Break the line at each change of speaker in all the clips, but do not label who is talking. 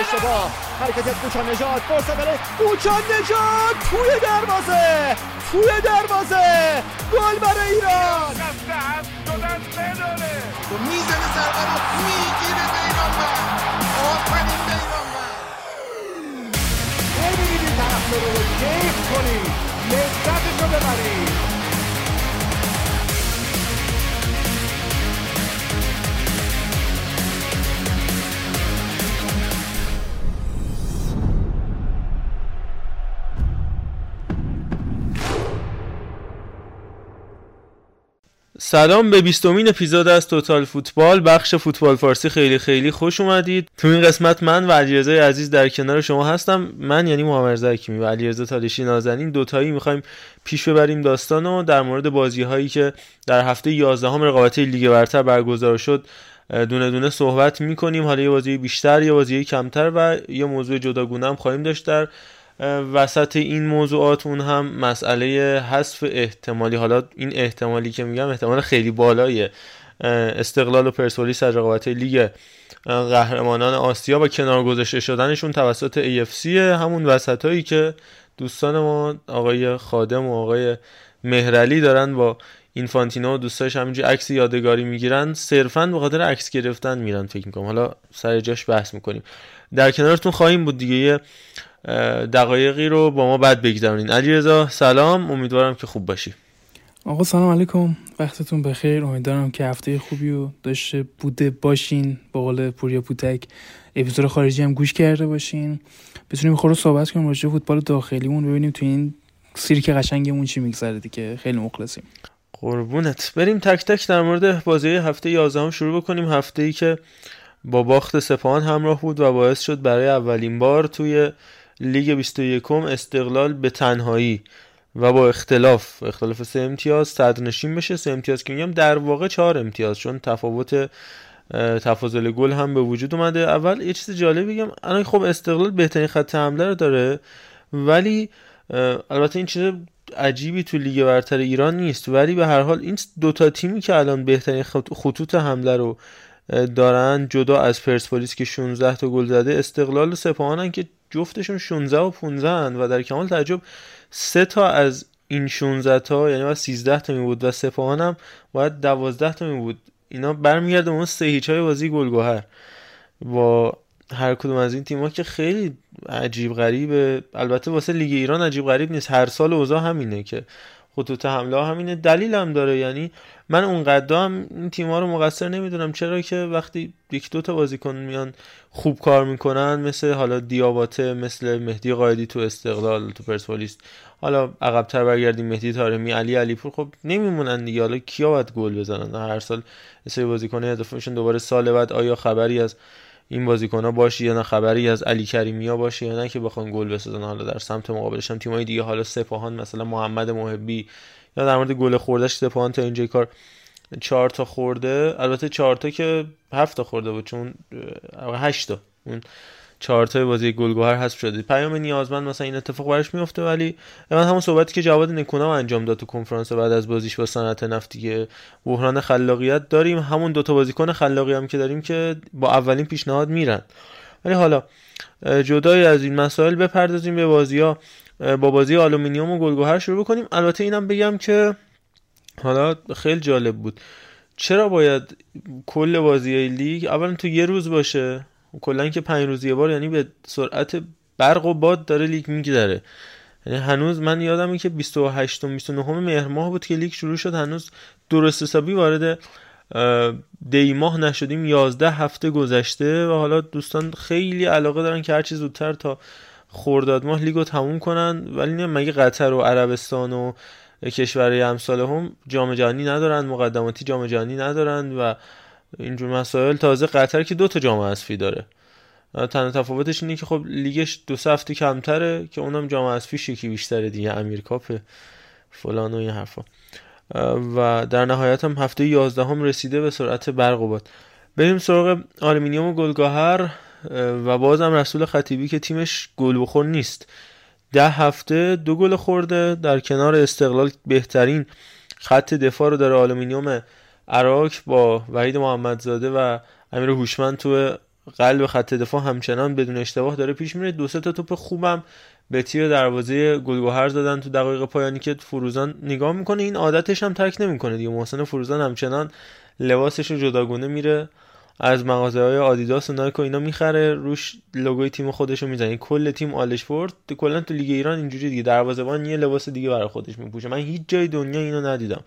اشتباه
حرکت از کوچان نجات فرصت برای کوچان نجات. توی دروازه. توی دروازه. گل برای ایران.
می‌زنه ضربه رو. می‌گیره بیرانوند آفرین بیرانوند
ببینید طرف رو. کیف کنید لذتش رو ببرید.
سلام به بیستمین اپیزود از توتال فوتبال. بخش فوتبال فارسی خیلی خیلی خوش اومدید. تو این قسمت من و علیرضا عزیز در کنار شما هستم. من یعنی محمد زکیمی و علیرضا تالشی نازنین. دوتایی می‌خوایم پیش ببریم داستان و در مورد بازی هایی که در هفته 11 هم رقابت لیگ برتر برگزار شد. دونه دونه صحبت می‌کنیم. حالا یه بازی بیشتر یه بازی کمتر و یه موضوع جداگونه هم خواهیم داشت در وسط این موضوعات اون هم مسئله حذف احتمالی. حالا این احتمالی که میگم احتمال خیلی بالایه. استقلال و پرسپولیس از رقابت لیگ قهرمانان آسیا و کنار گذاشته شدنشون توسط AFC همون وسط هایی که دوستان ما آقای خادم و آقای مهرعلی دارن با اینفانتینو و دوستاش همینجوری عکس یادگاری می‌گیرن. صرفا به خاطر عکس گرفتن میرن فکر می‌کنم. حالا سر جاش بحث می‌کنیم. در کنارتون خواهیم بود دیگه. دقایقی رو با ما بعد بگذارین. علیرضا سلام. امیدوارم که خوب باشی.
آقا سلام علیکم. وقتتون بخیر. امیدوارم که هفته خوبی رو داشته بوده باشین. با قول پوریا پوتک اپیزود خارجی هم گوش کرده باشین. بتونیم خورو صحبت کنیم راجع فوتبال داخلیمون. ببینیم تو این سیرک قشنگمون چی میگذره دیگه. خیلی مخلصیم.
قربونت. بریم تک تک در مورد بازی هفته 11 هم شروع بکنیم. هفته ای که با باخت سپاهان همراه بود و باعث شد برای اولین بار توی لیگ 21 استقلال به تنهایی و با اختلاف اختلاف سه امتیاز صدرنشین بشه. سه امتیاز که میگم در واقع چهار امتیاز چون تفاوت تفاضل گل هم به وجود اومده. اول یه چیز جالب بگم الان خب استقلال بهترین خط حمله رو داره ولی البته این چیز عجیبی تو لیگ برتر ایران نیست ولی به هر حال این دوتا تیمی که الان بهترین خطوط حمله رو دارن جدا از پرسپولیس که 16 تا گل زده استقلال و سپاهانن که جفتشون 16 و 15 و در کمال تعجب سه تا از این 16 تا یعنی باید 13 تا می بود و سپاهان هم باید 12 تا می بود اینا برمیگرده اون سه هیچ های بازی گلگهر. با هر کدوم از این تیم‌ها که خیلی عجیب غریبه. البته واسه لیگ ایران عجیب غریب نیست. هر سال اوضاع همینه که خطوط حمله همینه دلیل هم داره. یعنی من اونقدر هم این تیم‌ها رو مقصر نمی‌دونم. چرا که وقتی یک دو تا بازیکن میان خوب کار می‌کنن مثل حالا دیاباته مثل مهدی قایدی تو استقلال تو پرسپولیس. حالا عقبتر برگردیم مهدی تارمی علی علیپور. خب نمیمونن دیگه. حالا کیا باید گل بزنن؟ هر سال سری بازیکن اضافه میشن دوباره سال بعد آیا خبری از این بازیکن ها باشه یا نه خبری از علی کریمیا باشه یا نه که بخوان گل بسازن حالا در سمت مقابلش هم تیمای دیگه حالا سپاهان مثلا محمد محبی یا در مورد گل خوردش سپاهان تا اینجا کار چهار تا خورده البته چهار تا که هفت تا خورده بود چون هشت تا. اون چهار تا بازی گلگوهر حذف شده. پیام نیازمند مثلا این اتفاق براش میفته ولی من همون صحبتی که جواد نکونام انجام داد تو کنفرانس بعد از بازیش با صنعت نفتی که بحران خلاقیت داریم. همون دوتا بازیکن خلاقی هم که داریم که با اولین پیشنهاد میرن. ولی حالا جدای از این مسائل بپردازیم به بازی ها. با بازی آلومینیوم و گلگوهر شروع بکنیم. البته اینم بگم که حالا خیلی جالب بود. چرا باید کل بازی لیگ اولا تو یه روز باشه؟ کلا که پنج روز یه بار یعنی به سرعت برق و باد داره لیگ میگذره. یعنی هنوز من یادم که 28 و 29 مهر ماه بود که لیگ شروع شد هنوز درست حسابی وارد دی ماه نشدیم 11 هفته گذشته و حالا دوستان خیلی علاقه دارن که هرچی زودتر تا خورداد ماه لیگو تموم کنن. ولی نه مگه قطر و عربستان و کشورهای امثال هم جام جهانی ندارن مقدماتی جام جهانی ندارن و اینجور مسائل تازه قطر که دو تا جام حذفی داره. تنها تفاوتش اینه که خب لیگش دو هفته کمتره که اونم جام حذفی یکی بیشتره دیگه امیر کاپ فلان و این حرفا. و در نهایت هم هفته 11 هم رسیده به سرعت برق و باد. بریم سراغ آلومینیوم و گلگوهر و بازم رسول خطیبی که تیمش گل بخور نیست. ده هفته دو گل خورده در کنار استقلال بهترین خط دفاع رو داره آلومینیوم اراک با وحید محمدزاده و امیر هوشمند تو قلب خط دفاع همچنان بدون اشتباه داره پیش میره. دو سه تا توپ خوبم به تیر دروازه گلگهر دادن تو دقایق پایانی که فروزان نگاه می‌کنه. این عادتش هم ترک نمی‌کنه دیگه. محسن فروزان همچنان لباسش رو جداگونه میخره. از مغازه های آدیداس و نایک و اینا می‌خره روش لوگوی تیم خودش رو می‌زنه. کل تیم آل اشپورت کلا تو لیگ ایران اینجوری دیگه دروازه‌بان یه لباس دیگه برای خودش میپوشه. من هیچ جای دنیا اینو ندیدم.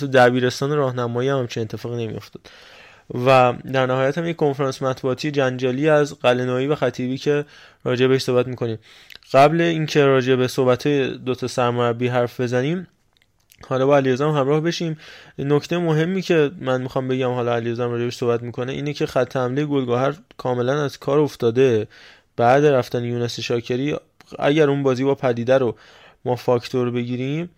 تو دبیرستان راهنمایی هم چه اتفاقی نمیافتاد. و در نهایت هم یک کنفرانس مطبوعاتی جنجالی از قلنویی و خطیبی که راجع بهش صحبت می‌کنیم. قبل اینکه راجع به صحبت دو تا سرمربی حرف بزنیم حالا با علیرضا همراه بشیم. نکته مهمی که من می‌خوام بگم حالا علیرضا راجعش صحبت می‌کنه اینه که خط حمله گلگهر کاملا از کار افتاده. بعد رفتن یونس شاکری اگر اون بازی با پدیده رو ما فاکتور بگیریم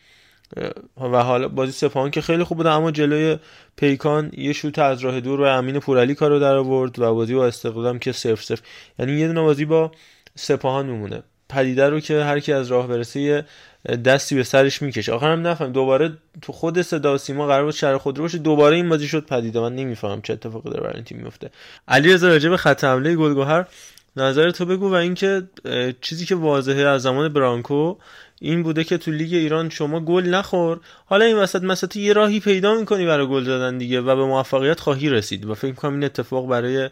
و حالا بازی سپاهان که خیلی خوب بوده اما جلوی پیکان یه شوت از راه دور و امین پورعلی کارو در آورد و بازی با استقلال که صفر صفر. یعنی یه دونه بازی با سپاهان میمونه. پدیده رو که هر کی از راه برسه دستی به سرش می‌کشه. آخر هم نفهم دوباره تو خود صدا و سیما قرار بود شهر خود روش دوباره این بازی شد پدیده. من نمیفهم چه اتفاقی داره برای این تیم میفته علی رضا راجع به خط حمله گلگهر نظر تو بگو و اینکه چیزی که واضحه از زمان برانکو این بوده که تو لیگ ایران شما گل نخور. حالا این وسط مثلا یه راهی پیدا می‌کنی برای گل زدن دیگه و به موفقیت خواهی رسید و فکر می‌کنم این اتفاق برای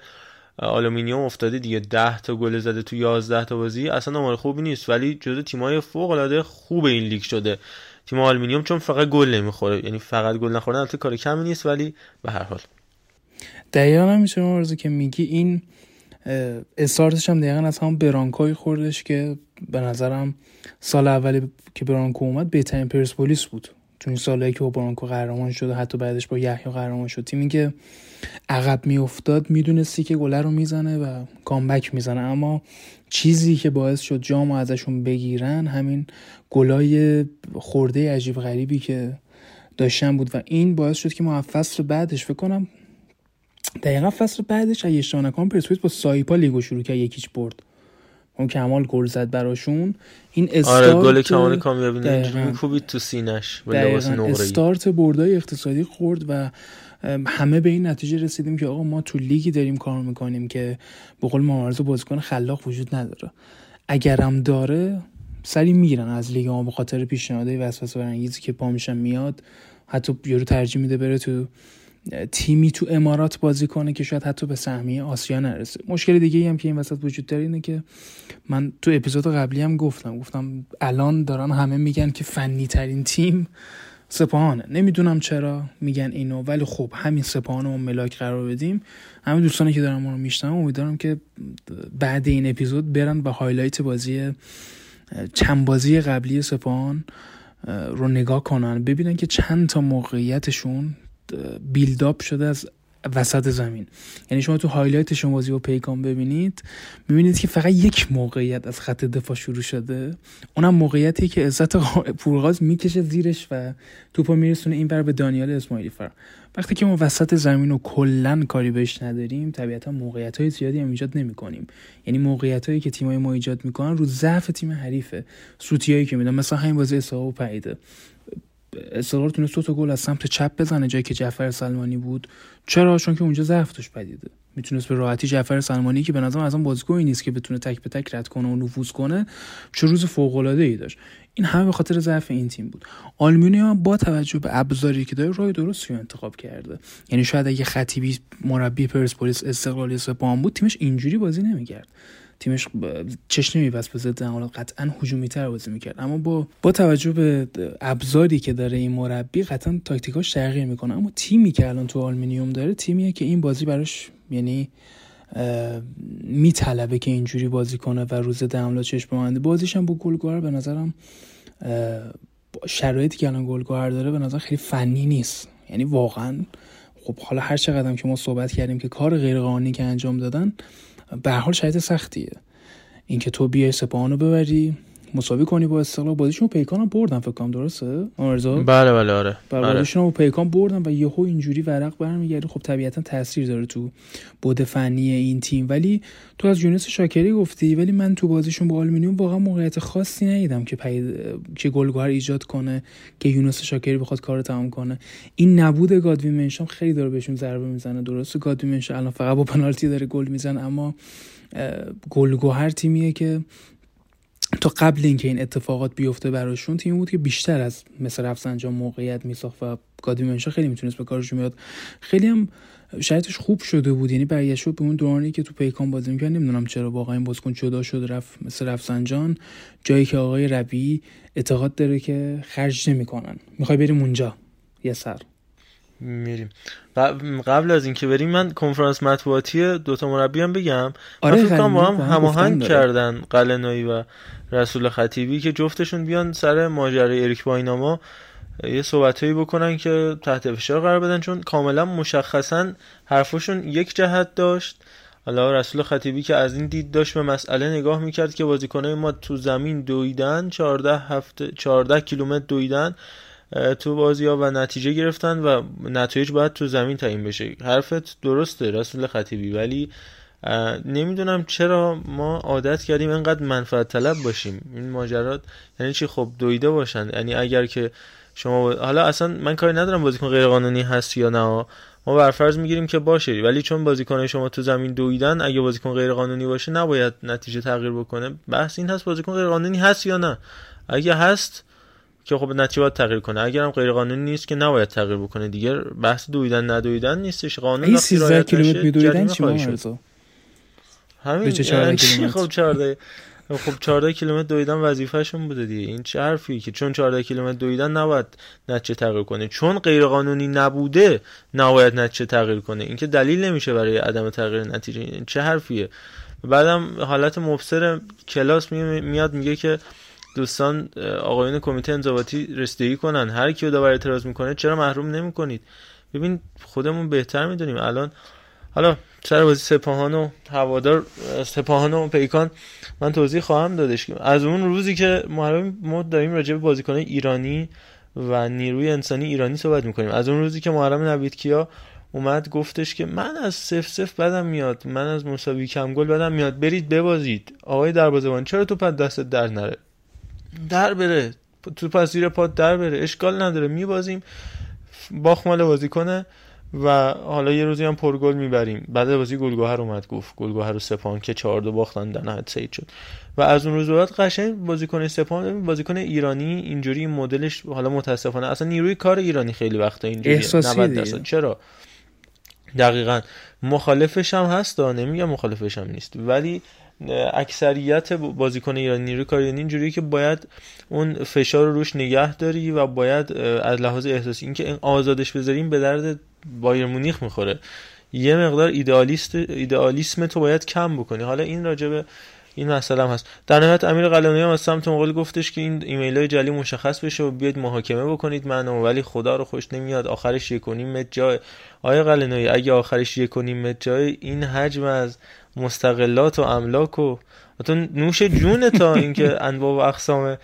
آلومینیوم افتاده دیگه. 10 تا گل زده تو 11 تا بازی. اصلا آمار خوبی نیست. ولی جزو تیمای فوق العاده خوب این لیگ شده. تیم آلومینیوم چون فقط گل نمی‌خوره. یعنی فقط گل نخوردن البته کار کمی نیست ولی به هر حال.
دقیقا میشه که میگی این استارتش هم دقیقا از همون برانکوی خوردش که به نظرم سال اولی که برانکو اومد بهترین پرسپولیس بود. چون این سالهایی که با برانکو قهرمان شد و حتی بعدش با یحیی قهرمان شد. تیمی که عقب میافتاد می‌دونستی که گله رو می‌زنه و کامبک می‌زنه. اما چیزی که باعث شد جام ازشون بگیرن همین گلای خورده عجیب غریبی که داشتن بود و این باعث شد که ما فصل بعدش فکر کنم دقیقا فصل بعدش اگه اشتباه نکنم با سایپا لیگو شروع کرد یکیچ برد. اون کمال گل زد براشون. این
استارت آره گل کمال کامیابی تو سینش
استارت بردای اقتصادی خورد و همه به این نتیجه رسیدیم که آقا ما تو لیگی داریم کار می‌کنیم که به قول ممارزه بازیکن خلاق وجود نداره. اگرم داره سری میرن از لیگ ما به خاطر پیشنهادهای وسوسه برانگیزی که پا میشن میاد. حتی یارو ترجیح میده بره تو تیمی تو امارات بازی کنه که شاید حتی به سهمیه آسیا نرسه. مشکل دیگه هم که این وسط وجود داره اینه که من تو اپیزود قبلی هم گفتم. گفتم الان دارن همه میگن که فنی ترین تیم سپاهانه. نمی‌دونم چرا میگن اینو ولی خب همین سپاهان رو ملاک قرار بدیم. همین دوستانی که دارن ما رو میشنم امیدوارم که بعد این اپیزود برن به highlight بازی چند بازی قبلی سپاهان رو نگاه کنن ببینن که چند تا موقعیتشون build up شده از وسط زمین. یعنی شما تو highlight شما بازی با پیکان ببینید می‌بینید که فقط یک موقعیت از خط دفاع شروع شده. اونم موقعیتی که عزت پورغاز می‌کشه زیرش و توپو میرسونه این بر به دانیال اسماعیلی فر وقتی که ما وسط زمین رو کلا کاری بهش نداریم طبیعتا موقعیت های زیادی هم ایجاد نمی کنیم یعنی موقعیت هایی که تیمای ما ایجاد می‌کنن رو ضعف تیم حریفه. سوتیایی که میدن مثلا همین بازی اسحاق و استقلال تونست تا گل از سمت چپ بزنه جایی که جعفر سلمانی بود. چرا؟ چون که اونجا ضعف توش پدیده. می‌تونست به راحتی جعفر سلمانی که به نظرم از بازیکنی نیست که بتونه تک به تک رد کنه و نفوذ کنه چه روز فوق العاده ای داشت. این همه به خاطر ضعف این تیم بود. آلمینیوم با توجه به ابزاری که داره راه درستی رو انتخاب کرده. یعنی شاید اگه خطیبی مربی پرسپولیس استقلالی سپاهان بود تیمش اینجوری بازی نمی‌کرد. تیمش چش نمیبست به ضد قطعا هجومی تر بازی می‌کرد. اما با با توجه به ابزاری که داره این مربی قطعا تاکتیکاش تغییر می‌کنه. اما تیمی که الان تو آلمینیوم داره تیمیه که این بازی براش یعنی میطلبه که اینجوری بازی کنه و روز دملا چشم بمانده بازیش هم با گلگوهر به نظرم شرایطی که الان گلگوهر داره به نظر خیلی فنی نیست. یعنی واقعا خب حالا هر چقدر که ما صحبت کردیم که کار غیرقانونی که انجام دادن به حال شرایط سختیه. اینکه تو بیای سپاهانو ببری مساوی کنی با استقلال. بازیشون پیکان هم بردن فکر کنم درسته؟ آرزا
بله بله آره.
بله
آره.
بازیشون رو پیکان بردن و یهو اینجوری ورق برمیگرده خب طبیعتا تاثیر داره تو بعد فنی این تیم. ولی تو از یونس شاکری گفتی ولی من تو بازیشون با آلومینیوم واقعا موقعیت خاصی ندیدم که پید... که گلگهر ایجاد کنه که یونس شاکری بخواد کار تمام کنه. این نبود گادوین منشام خیلی داره بهشون ضربه می‌زنه. درسته گادوین منشام الان فقط با پنالتی داره گل می‌زنه اما گلگهر تیمیه که تا قبل اینکه این اتفاقات بیفته براشون تیم بود که بیشتر از مثل رفسنجان موقعیت میساخت و گادی منشا خیلی می‌تونست به کارش میاد خیلی هم شرایطش خوب شده بود یعنی برگشت به اون دورانی که تو پیکان بازی می‌کرد. نمی‌دونم چرا واقعا این بازیکن جدا شد رفت مثل رفسنجان. جایی که آقای ربی اعتقاد داره که خرج نمی‌کنن. می‌خوای بریم اونجا یه سر.
میریم. قبل از اینکه بریم من کنفرانس مطبوعاتی دوتا مربی هم بگم.
آره
فکر کنم با هم هماهنگ کردن قلنوی و رسول خطیبی که جفتشون بیان سر ماجرای اریک بایناما یه صحبتهایی بکنن که تحت فشار قرار بدن چون کاملا مشخصا حرفشون یک جهت داشت. حالا رسول خطیبی که از این دید داشت به مسئله نگاه می‌کرد که بازیکنای ما تو زمین دویدن 14 هفته 14 کیلومتر دویدن. تو بازی ها و نتیجه گرفتن و نتایج باید تو زمین تعیین بشه. حرفت درسته رسول خطیبی ولی نمی‌دونم چرا ما عادت کردیم انقدر منفعت طلب باشیم. این ماجرات یعنی چی؟ خب دویده باشن. یعنی اگر که شما حالا اصلا من کاری ندارم بازیکن غیر قانونی هست یا نه. ما برفرض می‌گیریم که باشه ولی چون بازیکن شما تو زمین دویدن اگه بازیکن غیر قانونی باشه نباید نتیجه تغییر بکنه. بحث این هست بازیکن غیر قانونی هست یا نه. اگه هست که خب نتیجه باید تغییر کنه. اگرم غیر قانونی نیست که نباید تغییر بکنه دیگه. بحث دویدن ندویدن نیستش. قانون
این 13 کیلومتر میدویدن چی
همین یعنی چی؟ خب 14 خب 14 کیلومتر دویدن وظیفهشون بوده دیگه. این چه حرفی که چون 14 کیلومتر دویدن نباید نتیجه تغییر کنه. چون غیر قانونی نبوده نباید نتیجه تغییر کنه. این که دلیل نمیشه برای عدم تغییر نتیجه. این چه حرفیه؟ بعدم حالت مبصر کلاس میاد میگه که دوستان آقایون کمیته انضباطی رسیدگی کنن. هر کیو داور اعتراض می‌کنه چرا محروم نمی‌کنید؟ ببین خودمون بهتر می‌دونیم. الان حالا سر بازی سپاهان و هوادار سپاهان و پیکان من توضیح خواهم دادش. از اون روزی که ما داریم راجع به بازیکن ایرانی و نیروی انسانی ایرانی صحبت می‌کنیم. از اون روزی که محرم نوید کیا اومد گفتش که من از سف سف بدم میاد من از مساوی کم گل بدم میاد. برید ببازید. آقای دروازه‌بان چرا تو پد دست در نره؟ در بره تو پس زیر پاد در بره. اشکال نداره میبازیم باخ مال بازی کنه و حالا یه روزی هم پرگل می‌بریم. بعد بازی گلگوهر اومد گفت گلگوهر و سپان که چهار دو باختن در نهایت سید شد. و از اون روز بعد قشنگ بازیکن سپان بازیکن ایرانی اینجوری مدلش حالا متاسفانه اصلا نیروی کار ایرانی خیلی وقتا اینجوری 90 درصد. چرا؟ دقیقا. مخالفش هم هست نمیگم مخالفش هم نیست. ولی اکثریت بازیکن ایرانی نیروی کار ایرانی اینجوریه که باید اون فشار رو روش نگه داری و باید از لحاظ احساسی اینکه این آزادش بذاریم به درد بایر مونیخ می‌خوره. یه مقدار ایدئالیست ایدئالیسم تو باید کم بکنی. حالا این راجبه این مسئله هم هست. در نهایت امیر قلعه‌نویی هم از سمت مقابل گفتش که این ایمیل های جعلی مشخص بشه و بیاید محاکمه بکنید منو ولی خدا رو خوش نمیاد. آخرش یک متر جای آیا قلعه‌نویی اگه آخرش یک متر جای این حجم از مستقلات و املاک و تو نوش جون تا اینکه انواع و اقسام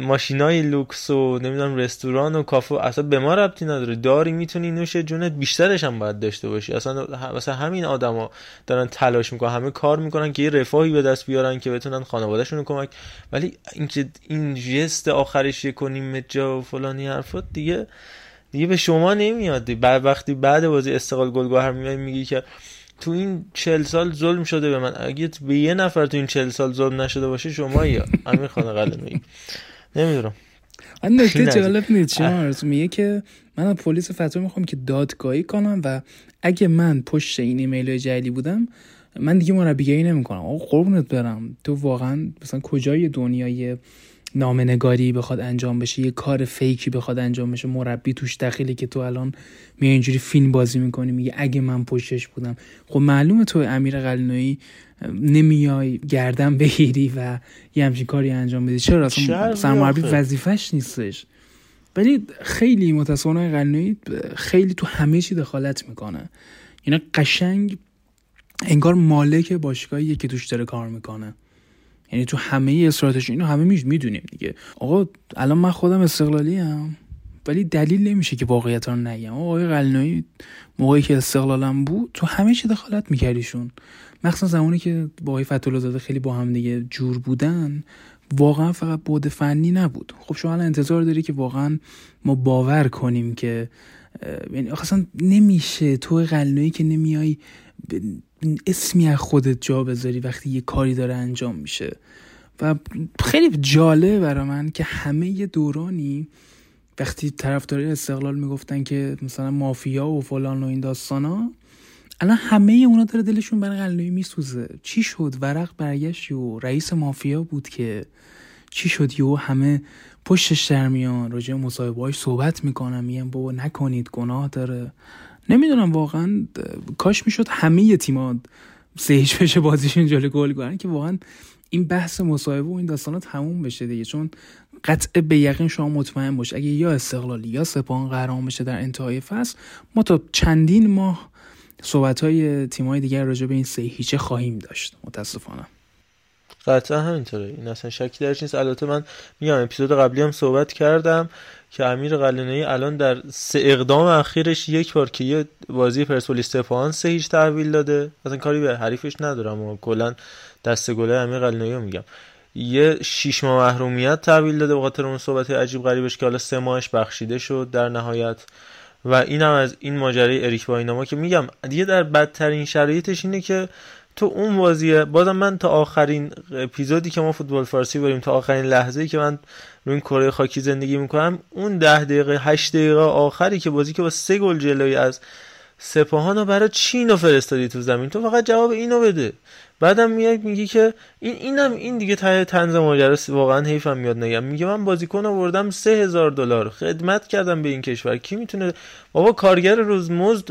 ماشینای لوکس و نمی‌دونم رستوران و کافه اصلا به ما ربطی نداره. داری می‌تونی نوش جونت بیشترش هم باید داشته باشی. اصلا مثلا همین آدما دارن تلاش می‌کنن همه کار می‌کنن که یه رفاهی به دست بیارن که بتونن خانوادهشون رو کمک. ولی اینکه این جست آخرش کنیم جا و فلانی حرفات دیگه دیگه به شما نمیاد. بعد وقتی بعد بازی استقلال گلگهر میای میگی که تو این چل سال ظلم شده به من. اگه به یه نفر تو این چل سال ظلم نشده باشه شما یا. امیر خانه قلمی نمی‌دونم.
من نکته جالب نیست شما میگه که من از پلیس فتوا می‌خوام که دادگاهی کنم و اگه من پشت این ایمیل جعلی بودم من دیگه مربیگری نمی‌کنم. آقا قربونت برم. تو واقعا مثلا کجای دنیای نامنگاری بخواد انجام بشه یه کار فیکی بخواد انجام بشه مربی توش دخیله که تو الان می اینجوری فیلم بازی می‌کنی میگه اگه من پشتش بودم. خب معلومه تو امیر قلنوی نمیای گردن بگیری و یه همچین کاری انجام بدی. چرا؟ اصلا سرمربی وظیفش نیستش. ولی خیلی متاسفانه قلنوی خیلی تو همه چی دخالت می‌کنه. اینا قشنگ انگار مالک باشگاهیه که توش داره کار می‌کنه. یعنی تو همه استراتژی اینو همه می‌دونیم دیگه. آقا الان من خودم استقلالی هم ولی دلیل نمیشه که واقعیت رو نگم. آقای قلنایی موقعی که استقلالم بود تو همه چی دخالت میکردیشون مخصوصا زمانی که با آقای فتولا زاده خیلی با هم دیگه جور بودن واقعا فقط بود فنی نبود. خب شما الان انتظار داری که واقعا ما باور کنیم که یعنی اصلا نمیشه. تو قلنایی که نمیای اسمی از خودت جا بذاری وقتی یه کاری داره انجام میشه. و خیلی جالب برای من که همه دورانی وقتی طرفدارای استقلال می‌گفتن که مثلا مافیا و فلان و این داستانا الان همه اونا داره دلشون برای قلنوی میسوزه. چی شد؟ ورق برگشت و رئیس مافیا بود که چی شد یو همه پشتش در میان. راجع مصاحبه صحبت می‌کنن میگن بابا نکنید گناه داره. نمی‌دونم واقعا کاش می‌شد همه تیما سه هیچ بشه بازیشون جلو گل کنن که واقعا این بحث مصاحبه و این داستانا تموم بشه دیگه. چون قطع به یقین شما مطمئن باش اگه یا استقلالی یا سپاهان قهرمان بشه در انتهای فصل ما تا چندین ماه صحبت های تیم دیگر راجع به این سه هیچه خواهیم داشت. متاسفانه.
قطعا همینطوره. این اصلا شکی درش نیست. البته من میگم اپیزود قبلی هم صحبت کردم. که امیر قلنه‌ای الان در سه اقدام اخیرش یک بار که یه بازی پرسپولیس سپاهان سه هیچ تحویل داده. اصلا کاری به حریفش ندارم و کلا دست گله امیر قلنه‌ای رو میگم. یه شیش ماه محرومیت تحویل داده بخاطر اون صحبت عجیب غریبش که حالا سه ماهش بخشیده شد در نهایت. و این هم از این ماجرای اریک بایناما که میگم دیگه در بدترین شرایطش اینه که تو اون بازیه بازم من تا آخرین اپیزودی که ما فوتبال فارسی بریم تا آخرین لحظه که من این کره خاکی زندگی می‌کنم اون ده دقیقه هشت دقیقه آخری که بازی که با سه گل جلوی از سپاهان رو برای چی اینو فرستادی تو زمین تو فقط جواب اینو بده. بعدم میاد میگی که این اینم این دیگه ته تنز ماجراست واقعا حیفم میاد نگم. میگه من بازیکن آوردم سه هزار دلار. خدمت کردم به این کشور. کی می‌تونه؟ بابا کارگر روزمزد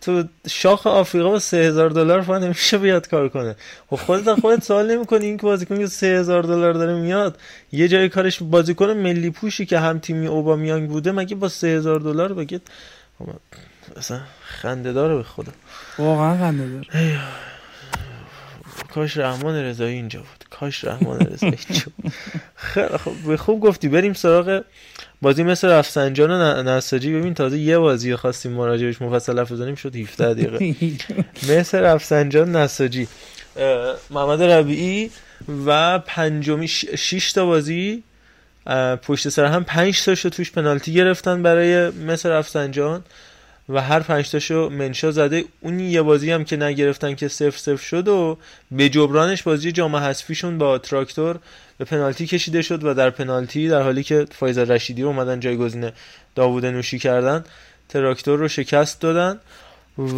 تو شاخ آفریقا با سه هزار دلار فقط نمیشه بیاد کار کنه. خب خودت خودت سوال نمی‌کنی این که بازیکن که سه هزار دلار داره میاد یه جای کارش بازیکن ملی پوشی که هم تیمی اوبامیانگ بوده مگه با سه هزار دلار بگید اصلا خنده داره به خدا.
واقعا خنده داره.
کاش رحمان رضایی اینجا بود. کاش رحمان رضایی اینجا خیلی خوب. خوب گفتی. بریم سراغ بازی مثل رفسنجان و نساجی ببین تازه یه بازی خواستیم مراجعش مفصل حرف بزنیم شد 17 دقیقه. مثل رفسنجان نساجی محمد ربیعی و پنجمی شش تا بازی پشت سر هم 5 تاشو توش پنالتی گرفتن برای مثل رفسنجان و هر پنجتاشو منشا زده. اون یه بازی هم که نگرفتن که سف سف شد و به جبرانش بازی جام حذفیشون با تراکتور به پنالتی کشیده شد و در پنالتی در حالی که فایز رشیدی اومدن جایگزین داوود نوشی کردن تراکتور رو شکست دادن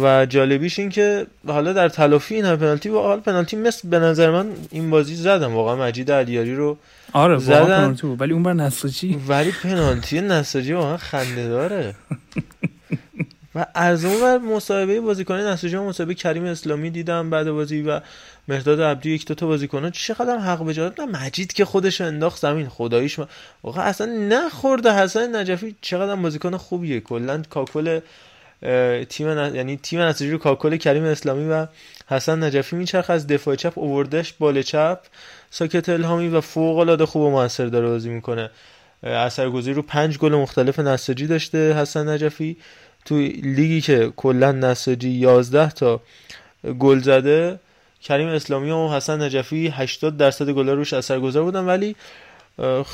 و جالبیش این که حالا در تلافی این پنالتی و حال پنالتی مثل به نظر من این بازی زدم واقعا مجید علیاری رو
آره زدن. ولی اون بر نساجی؟
ولی پنالتی نساجی واقعا خنده داره. و از اون ور مصاحبه بازیکن نساجی مصاحبه کریم اسلامی دیدم بعد بازی و مرداد عبدی یک دو تا بازیکن چقدر حق به جا مجید که خودش انداخت زمین. خداییش واقعا اصلا نخورده. حسن نجفی چقدر بازیکن خوبیه. کلا کاکل تیم ن... یعنی تیم نساجی رو کاکل کریم اسلامی و حسن نجفی میچرخ از دفاع چپ اووردش بال چپ. ساکت الهامی و فوق العاده خوب و موثر داره بازی می‌کنه. اثرگذاری رو پنج گل مختلف نساجی داشته حسن نجفی. تو لیگی که کلا نساجی 11 تا گل زده. کریم اسلامی و حسن نجفی 80 درصد گل روش اثرگذار بودن ولی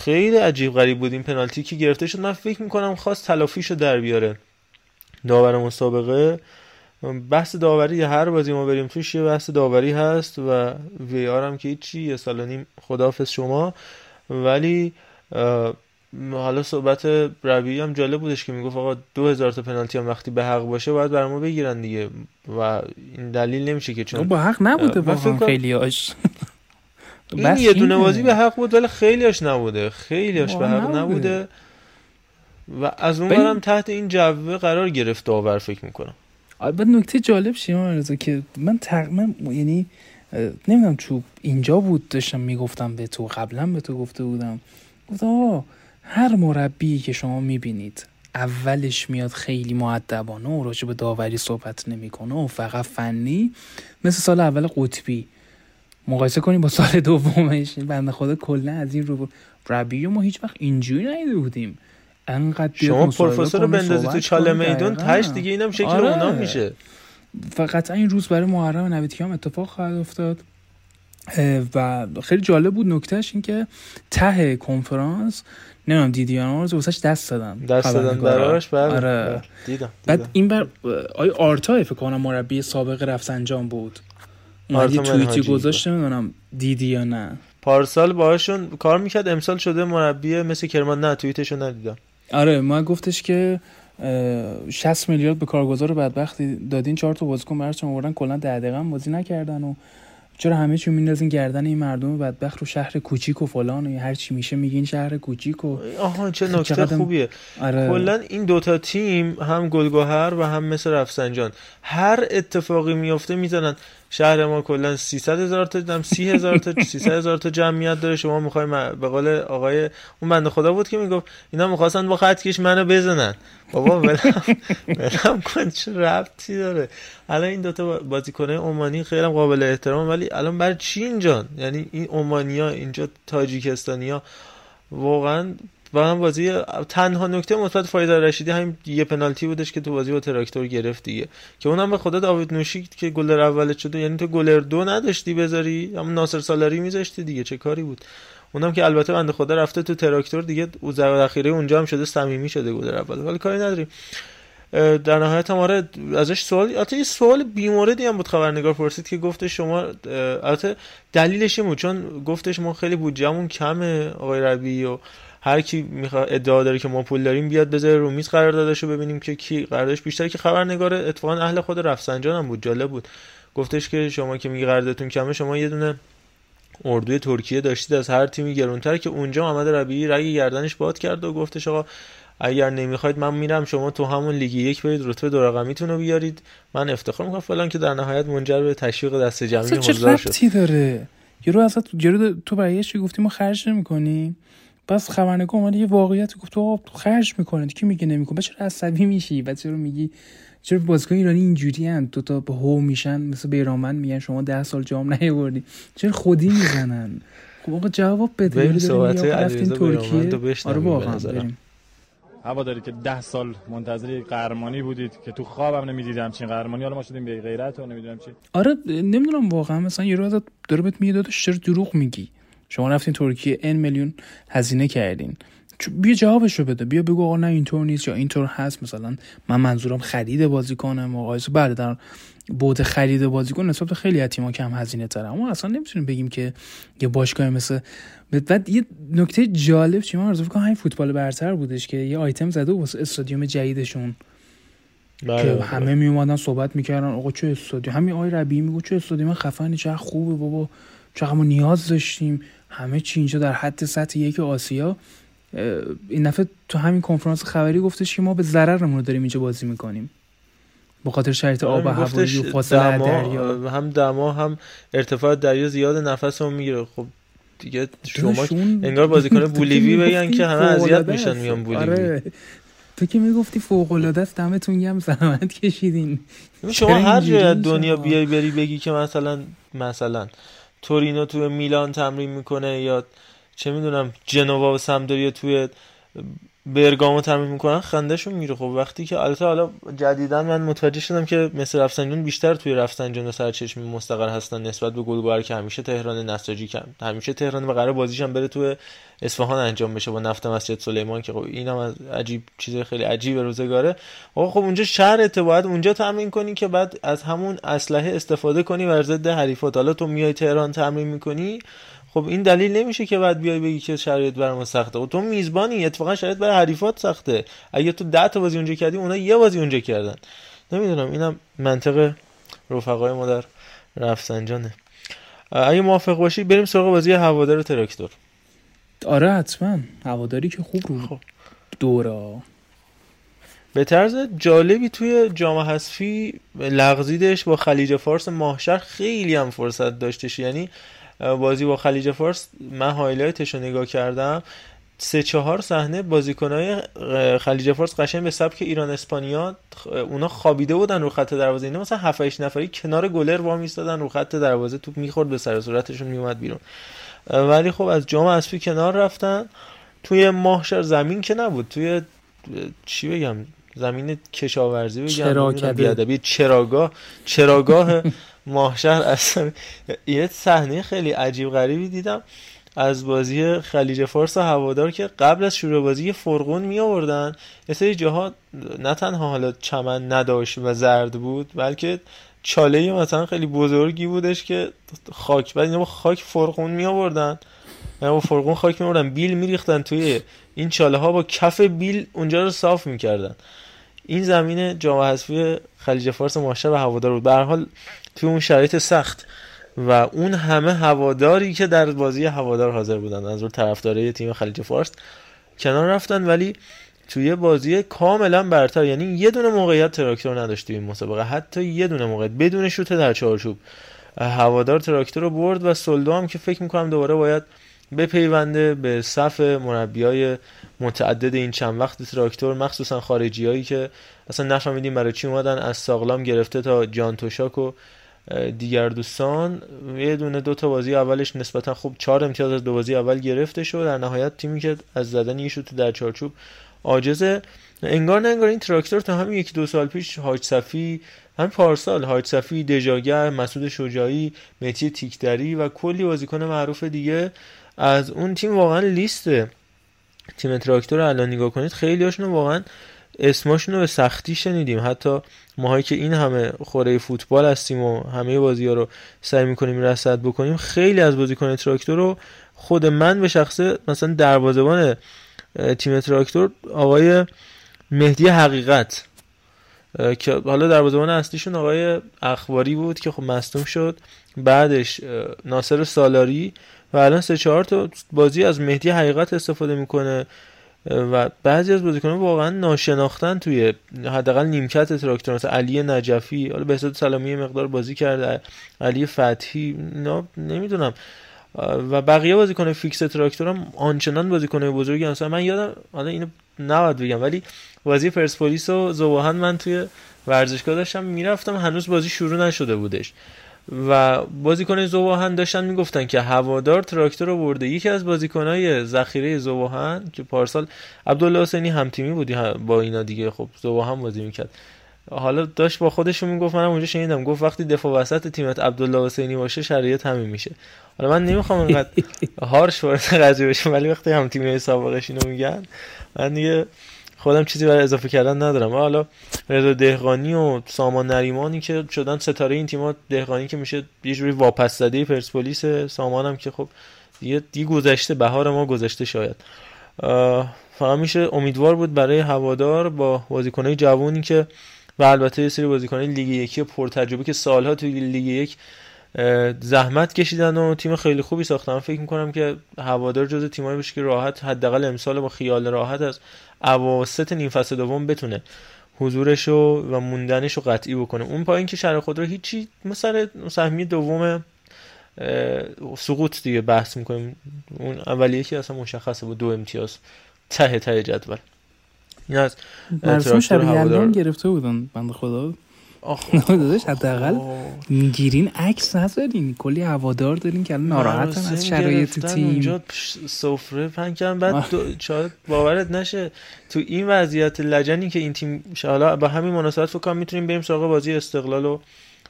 خیلی عجیب غریب بود این پنالتی که گرفته شد. من فکر می‌کنم خواست تلافیشو در بیاره. داور مسابقه. بحث داوری هر بازی ما بریم توش یه بحث داوری هست و وی آر هم که هیچی یه سال نیم خداحافظ شما. ولی حالا صحبت ربیعی هم جالب بودش که می‌گفت آقا دو هزار تا پنالتی هم وقتی به حق باشه باید بر ما بگیرن دیگه. و این دلیل نمیشه که چون
با حق نبوده واقعا خیلی هاش.
این یه دونه بازی به حق بود ولی خیلی هاش نبوده. خیلی هاش به حق نبوده. و از اون برم تحت این جوه قرار گرفت داور فکر می‌کنم.
بعد نکته جالب شیما رضا که من تقریبا یعنی نمی‌دونم تو اینجا بود داشتم می‌گفتم به تو قبلا به تو گفته بودم. گفتم هر مربی که شما می‌بینید اولش میاد خیلی معدبانه و راجع به داوری صحبت نمی‌کنه و فقط فنی مثل سال اول قطبی. مقایسه کنیم با سال دومش. بنده خدا کلا از این رو ربیو ما هیچ وقت اینجوری نیده بودیم. انقدر
شما پروفسور رو بندازی تو چاله میدون تش دیگه اینم شکل آره. اونا میشه.
فقط این روز برای محرم نویدی هم اتفاق خواهد افتاد. و خیلی جالب بود نکتهش این که ته کنفرانس نمی‌دونم دیدی رو واسش دست دادن
دست دادن براش
بله آره.
دیدم,
بعد این بر آی آرتا فکر کنم مربی سابق رفسنجان بود؟ اومد یه توییتی گذاشت نمی‌دونم دیدی یا نه؟
پارسال باهاشون کار می‌کرد امسال شده مربی مثل کرمان نه توییتشو ندیدم.
آره ما گفتش که 60 میلیارد به کارگزار بدبختی دادین چهار تا بازیکن براشون آوردن کلا 10 دقیقه بازی نکردن و چرا همه چی میندازین گردن این مردم بدبخت رو شهر کوچیک و فلان و هر چی میشه میگین شهر کوچیک و
آها چه نکته خوبیه آره. کلا این دوتا تیم هم گلگهر و هم مثل رفسنجان هر اتفاقی میفته می‌زنن شهر ما کلا 300 هزار تا دم 30 هزار تا 300 هزار تا جمعیت داره. شما می‌خوایم به قول آقای اون بنده خدا بود که می‌گفت اینا می‌خواستن با خطکش منو بزنن. بابا ولم ولم کن چه ربطی داره؟ الان این دوتا بازیکن عمانی خیلی قابل احترام ولی الان برای چی اینجا؟ یعنی این عمانیا اینجا تاجیکستانیا واقعا و هم بازی تنها نکته مثبت فایده رشیدی همین یه پنالتی بودش که تو بازی با تراکتور گرفت دیگه. که اونم به خدا داوید نوشی که گلر اول شده یعنی تو گلر دو نداشتی بذاری اما ناصر سالاری میذاشتی دیگه چه کاری بود؟ اونم که البته بنده خدا رفته تو تراکتور دیگه او ذخیره اونجا هم شده صمیمی شده گلر اول. ولی کاری نداریم. در نهایت هم آره ازش سوال البته یه سوال بیموردی هم بود خبرنگار پرسید که گفته شما البته دلیلش این چون گفتش ما خیلی بودجهمون کمه آقای ربی و هر کی می‌خواد ادعا داره که ما پول داریم بیاد بذاره رو میز قرار داداشو ببینیم که کی قراردادش بیشتره که خبرنگار اتفاقا اهل خود رفسنجان هم بود. جالب بود. گفتش که شما که میگی قراردادتون کمه شما یه دونه اردوی ترکیه داشتید از هر تیمی گرونتر که اونجا محمد ربیعی رگ گردنش باد کرد و گفتش آقا اگر نمی‌خواید من میرم شما تو همون لیگ یک برید رتبه دو رقمیتون رو بیارید. من افتخار می‌کنم فلان که در نهایت منجر به تشویق دست جمعی حضار
شد. داره؟ یارو اصلا یارو تو برای چی گفتی؟ ما خرج نمی‌کنیم. بس خبرنگار اومد یه واقعیت گفت تو خرج می‌کنه کی میگه نمی‌کنه؟ چرا عصبی میشی؟ بعد چرا میگی؟ چرا بازیکن ایرانی اینجوری هم دو تا به هو میشن مثل بیرامن میگن شما ده سال جام نیاوردی. چرا خودی می‌زنن؟ خب آقا جواب بده
بریم صحبت رفتین ترکیه.
آره واقعا بریم.
داری که ده سال منتظر قهرمانی بودید که تو خوابم نمی‌دیدم همچین قهرمانی. حالا ما شدیم به غیرت و نمی‌دونم چی.
آره نمی‌دونم واقعا مثلا یه روز داره بهت میگه داداش چرا دروغ میگی؟ شما رفتین ترکیه ان میلیون هزینه کردین. بیا جوابش رو بده. بیا بگو آقا نه اینطور نیست یا اینطور هست. مثلا من منظورم خرید بازیکن مقایسه بعد در بود خرید بازیکن نسبت خیلی تیم‌ها کم هزینه تر اما اصلا نمی‌تونیم بگیم که یه باشگاه مثل بعد یه نکته جالب چی؟ من آرزو کنم همین فوتبال برتر بودش که یه آیتم زده واسه استادیوم جدیدشون. بله، که بله. همه می اومدن صحبت می‌کردن. آقا چه استادیوم؟ همین آقای ربی میگو چه استادیوم خفنی چه خوبه بابا. چقدر ما نیاز داشتیم همه چی اینجا در حد سطح یک آسیا این دفعه تو همین کنفرانس خبری گفتش که ما به ضررمون رو داریم اینجا بازی می‌کنیم. به خاطر شرایط آب و هوایی و فاصله دریا.
هم دما هم ارتفاع دریا زیاد نفسمون می‌گیره. خب دیگه شما انگار بازیکن بولیوی بگن که همه اذیت میشن میان بولیوی. آره.
تو که می‌گفتی فوق العاده است دمتون گرم زحمت کشیدین.
شما هر جای دنیا بیای بری بگی که مثلا مثلا. تورینو تو میلان تمرین می‌کنه یا چه می‌دونم جنوا و سمدوریا توی برگامو تمرین می‌کنن خندهشون میره. خب وقتی که البته حالا جدیدا من متوجه شدم که مثل رفسنجان بیشتر توی رفسنجان و سرچشمی مستقر هستن نسبت به گلگوهر که همیشه تهران نساجی کم همیشه تهران و قرار بازیش هم بره توی اصفهان انجام بشه با نفت مسجد سلیمان که خب اینم از عجیب چیز خیلی عجیب روزگاره. خب اونجا شهر باید اونجا تمرین کنی که بعد از همون اسلحه استفاده کنی بر ضد حریفات. حالا تو میای تهران تمرین می‌کنی خب این دلیل نمیشه که بعد بیای بگی که شرایط برای ما سخته. و خب تو میزبانی اتفاقا شرایط برای حریفات سخته. اگه تو 10 تا بازی اونجا کردی اونا یه بازی اونجا کردن. نمی‌دونم اینم منطق رفقای ما در رفسنجانه. اگه موافق باشی بریم سراغ بازی هوادار تراکتور.
آره حتما. هواداری که خوب رو خب. دورا.
به طرز جالبی توی جام حذفی لغزیدش با خلیج فارس ماهشهر خیلی هم فرصت داشتش. یعنی بازی با خلیج فارس من highlight ش رو نگاه کردم. سه چهار صحنه بازیکنهای خلیج فارس قشنگ به سبک ایران اسپانیا اونا خوابیده بودن رو خط دروازه. اینا مثلا 7 8 نفری کنار گلر وا میستادن رو خط دروازه. توپ می‌خورد به سر صورتشون میومد بیرون. ولی خب از جام اسپی کنار رفتن. توی ماهشر زمین که نبود. توی چی بگم؟ زمین کشاورزی بگم چراگاه. چراگاه ماهشهر اصلا یه صحنه خیلی عجیب غریبی دیدم. از بازی خلیج فارس و هوادار که قبل از شروع بازی یه فرقون می آوردن. یه سری جاها نه تنها حالا چمن نداشت و زرد بود بلکه چاله مثلا خیلی بزرگی بودش که خاک بعد اینا با خاک فرقون می آوردن. با فرقون خاک می آوردن. بیل می ریختن توی این چاله ها با کف بیل اونجا رو صاف می‌کردن این زمین جام حذفی خلیج فارس ماشه و هوادار بود. به حال توی اون شرایط سخت. و اون همه هواداری که در بازی هوادار حاضر بودن از اون طرفدارای تیم خلیج فارس کنار رفتن. ولی توی بازی کاملا برتر یعنی یه دونه موقعیت تراکتور نداشت توی این مسابقه. حتی یه دونه موقعیت بدون شوت در چارچوب هوادار تراکتور رو برد و سولدو هم که فکر می‌کنم دوباره باید بپیونده به صف مربیای متعدد این چند وقت تراکتور مخصوصا خارجی هایی که اصلا نفهمیدیم برای چی اومدن از ساغلام گرفته تا جان توشاک و دیگر دوستان یه دونه دو تا بازی اولش نسبتا خوب چهار امتیاز از دو بازی اول گرفته شد. در نهایت تیمی که از زدن یه شوت در چارچوب عاجزه. انگار نه انگار این تراکتور تا همین یکی دو سال پیش حاج صفی همین پارسال حاج صفی دژاگر مسعود شجاعی متی تیکدری و کلی بازیکن معروف دیگه از اون تیم واقعا لیست تیم تراکتور الان نگاه کنید خیلی هاشون واقعا اسماشون رو به سختی شنیدیم. حتی ماهایی که این همه خوره فوتبال هستیم و همه بازی ها رو سعی می‌کنیم رصد بکنیم خیلی از بازیکن تراکتور رو خود من به شخصه مثلا دروازه‌بان تیم تراکتور آقای مهدی حقیقت که حالا دروازه‌بان اصلیشون آقای اخباری بود که خب مصدوم شد. بعدش ناصر سالاری و الان سه چهار تا بازی از مهدی حقیقت استفاده می‌کنه. و بعضی از بازیکنان واقعا ناشناختن توی حداقل نیمکت تراکتور مثل علی نجفی حالا بهزاد سلامی مقدار بازی کرده علی فتحی نه نمی‌دونم. و بقیه بازیکن فیکس تراکتور هم آنچنان بازیکن بزرگی هستن. من یادم حالا اینو نباید بگم ولی بازی پرسپولیس و ذوب‌آهن من توی ورزشگاه داشتم می‌رفتم هنوز بازی شروع نشده بودش. و بازیکن زواهن داشتن می‌گفتن که هوادار تراکتور رو برده. یکی از بازیکنهای ذخیره زواهن که پارسال عبدالله حسینی هم تیمی بودی با اینا دیگه. خب زواهن بازی می‌کرد. حالا داشت با خودشون می‌گفت منم اونجا شنیدم. گفت وقتی دفاع وسط تیمت عبدالله حسینی باشه شرایط همین میشه. حالا من نمی‌خوام اینقدر هارش وارد قضیه بشم ولی وقتی هم تیمی سابقش اینو میگن من دیگه خودم چیزی برای اضافه کردن ندارم. حالا رضا دهقانی و سامان نریمانی که شدن ستاره این تیم‌ها دهقانی که میشه یه جوری واپس زده پرسپولیس سامانم که خب دیگه دی گذشته بهار ما گذشته شاید. فقط میشه امیدوار بود برای هوادار با بازیکنای جوونی که و البته یه سری بازیکنای لیگ یکی پرتجربه که سالها توی لیگ یک زحمت کشیدن و تیم خیلی خوبی ساختن. فکر می‌کنم که هوادار جز تیمایی باشه که راحت حداقل امسال با خیال راحت از اواسط نیم فصل دوم بتونه حضورش و موندنش رو قطعی بکنه. اون پایین که شهر خود رو هیچی مثلا سهمی دوم سقوط دیگه بحث می‌کنیم. اون اولیه که اصلا مشخصه بود دو امتیاز ته ته جدول.
این از مرسوم گرفته بودن بند خدا. داداش حداقل می‌گیرین عکس نذارین. کلی هوادار دارین که ناراحتن از شرایط تیم.
اونجا سفره کردن. بعد شاید باورت نشه. تو این وضعیت لجنی که این تیم حالا با همین مناسبت فکر می‌تونیم بریم سراغ بازی استقلال و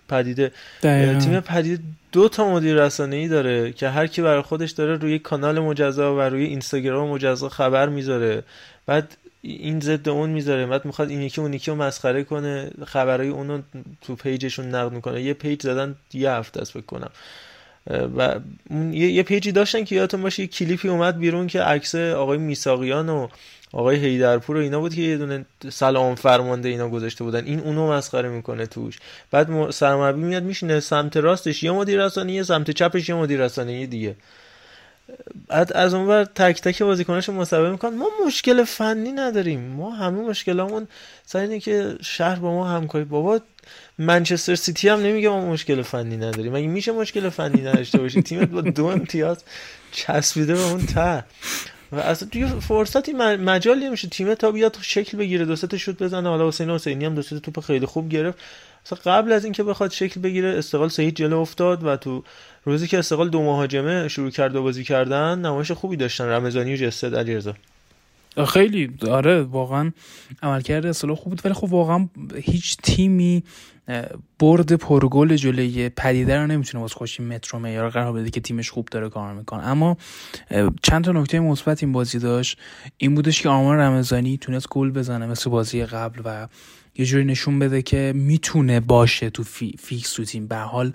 پدیده. تیم پدیده دو تا مدیر رسانه ای داره که هر کی برای خودش داره روی کانال مجزا و روی اینستاگرام مجزا خبر می‌ذاره. بعد این ضد اون می‌ذاره. بعد می‌خواد این یکی اون یکی رو مسخره کنه. خبرای اونو تو page شون نقد می‌کنه. یه page زدن یه هفته است فکر کنم. و یه پیجی داشتن که یادتون باشه یه کلیپی اومد بیرون که عکس آقای میساقیان و آقای هیدرپور و اینا بود که یه دونه سلام فرمانده اینا گذاشته بودن. این اونو مسخره می‌کنه توش. بعد سرمربی میاد میشینه سمت راستش. یه مدیر رسانه‌ای سمت چپش یه مدیر رسانه‌ای دیگه. از اون بر تک تک بازیکناشو مسابقه می‌کنن. ما مشکل فنی نداریم. ما همه مشکلامون سر اینه که شهر با ما همکاری. بابا منچستر سیتی هم نمیگه ما مشکل فنی نداریم. مگه میشه مشکل فنی نداشته باشی تیمت با دو امتیاز چسبیده به اون ته. و اصلا توی فرصتی مجالی نمیشه. تیم تا بیاد شکل بگیره دو تا شوت بزنه. حالا حسین حسینی هم دو تا توپ خیلی خوب گرفت. اصلا قبل از اینکه بخواد شکل بگیره استقلال سه جلو افتاد و تو روزی که استقلال دو مهاجمه شروع کرد و بازی کردن نمایش خوبی داشتن رمضانی و جسد علیرضا.
خیلی آره واقعا عملکرد اصلا خوب بود ولی خب واقعا هیچ تیمی برد پرگل جلوی پدیده رو نمی‌تونه واسه خودش متر و معیار قرار بده که تیمش خوب داره کار می‌کنه. اما چند تا نکته مثبت این بازی داشت. این بودش که آرمان رمضانی تونست گل بزنه مثل بازی قبل و یه جوری نشون بده که می‌تونه باشه تو فی فیکس تو تیم. به حال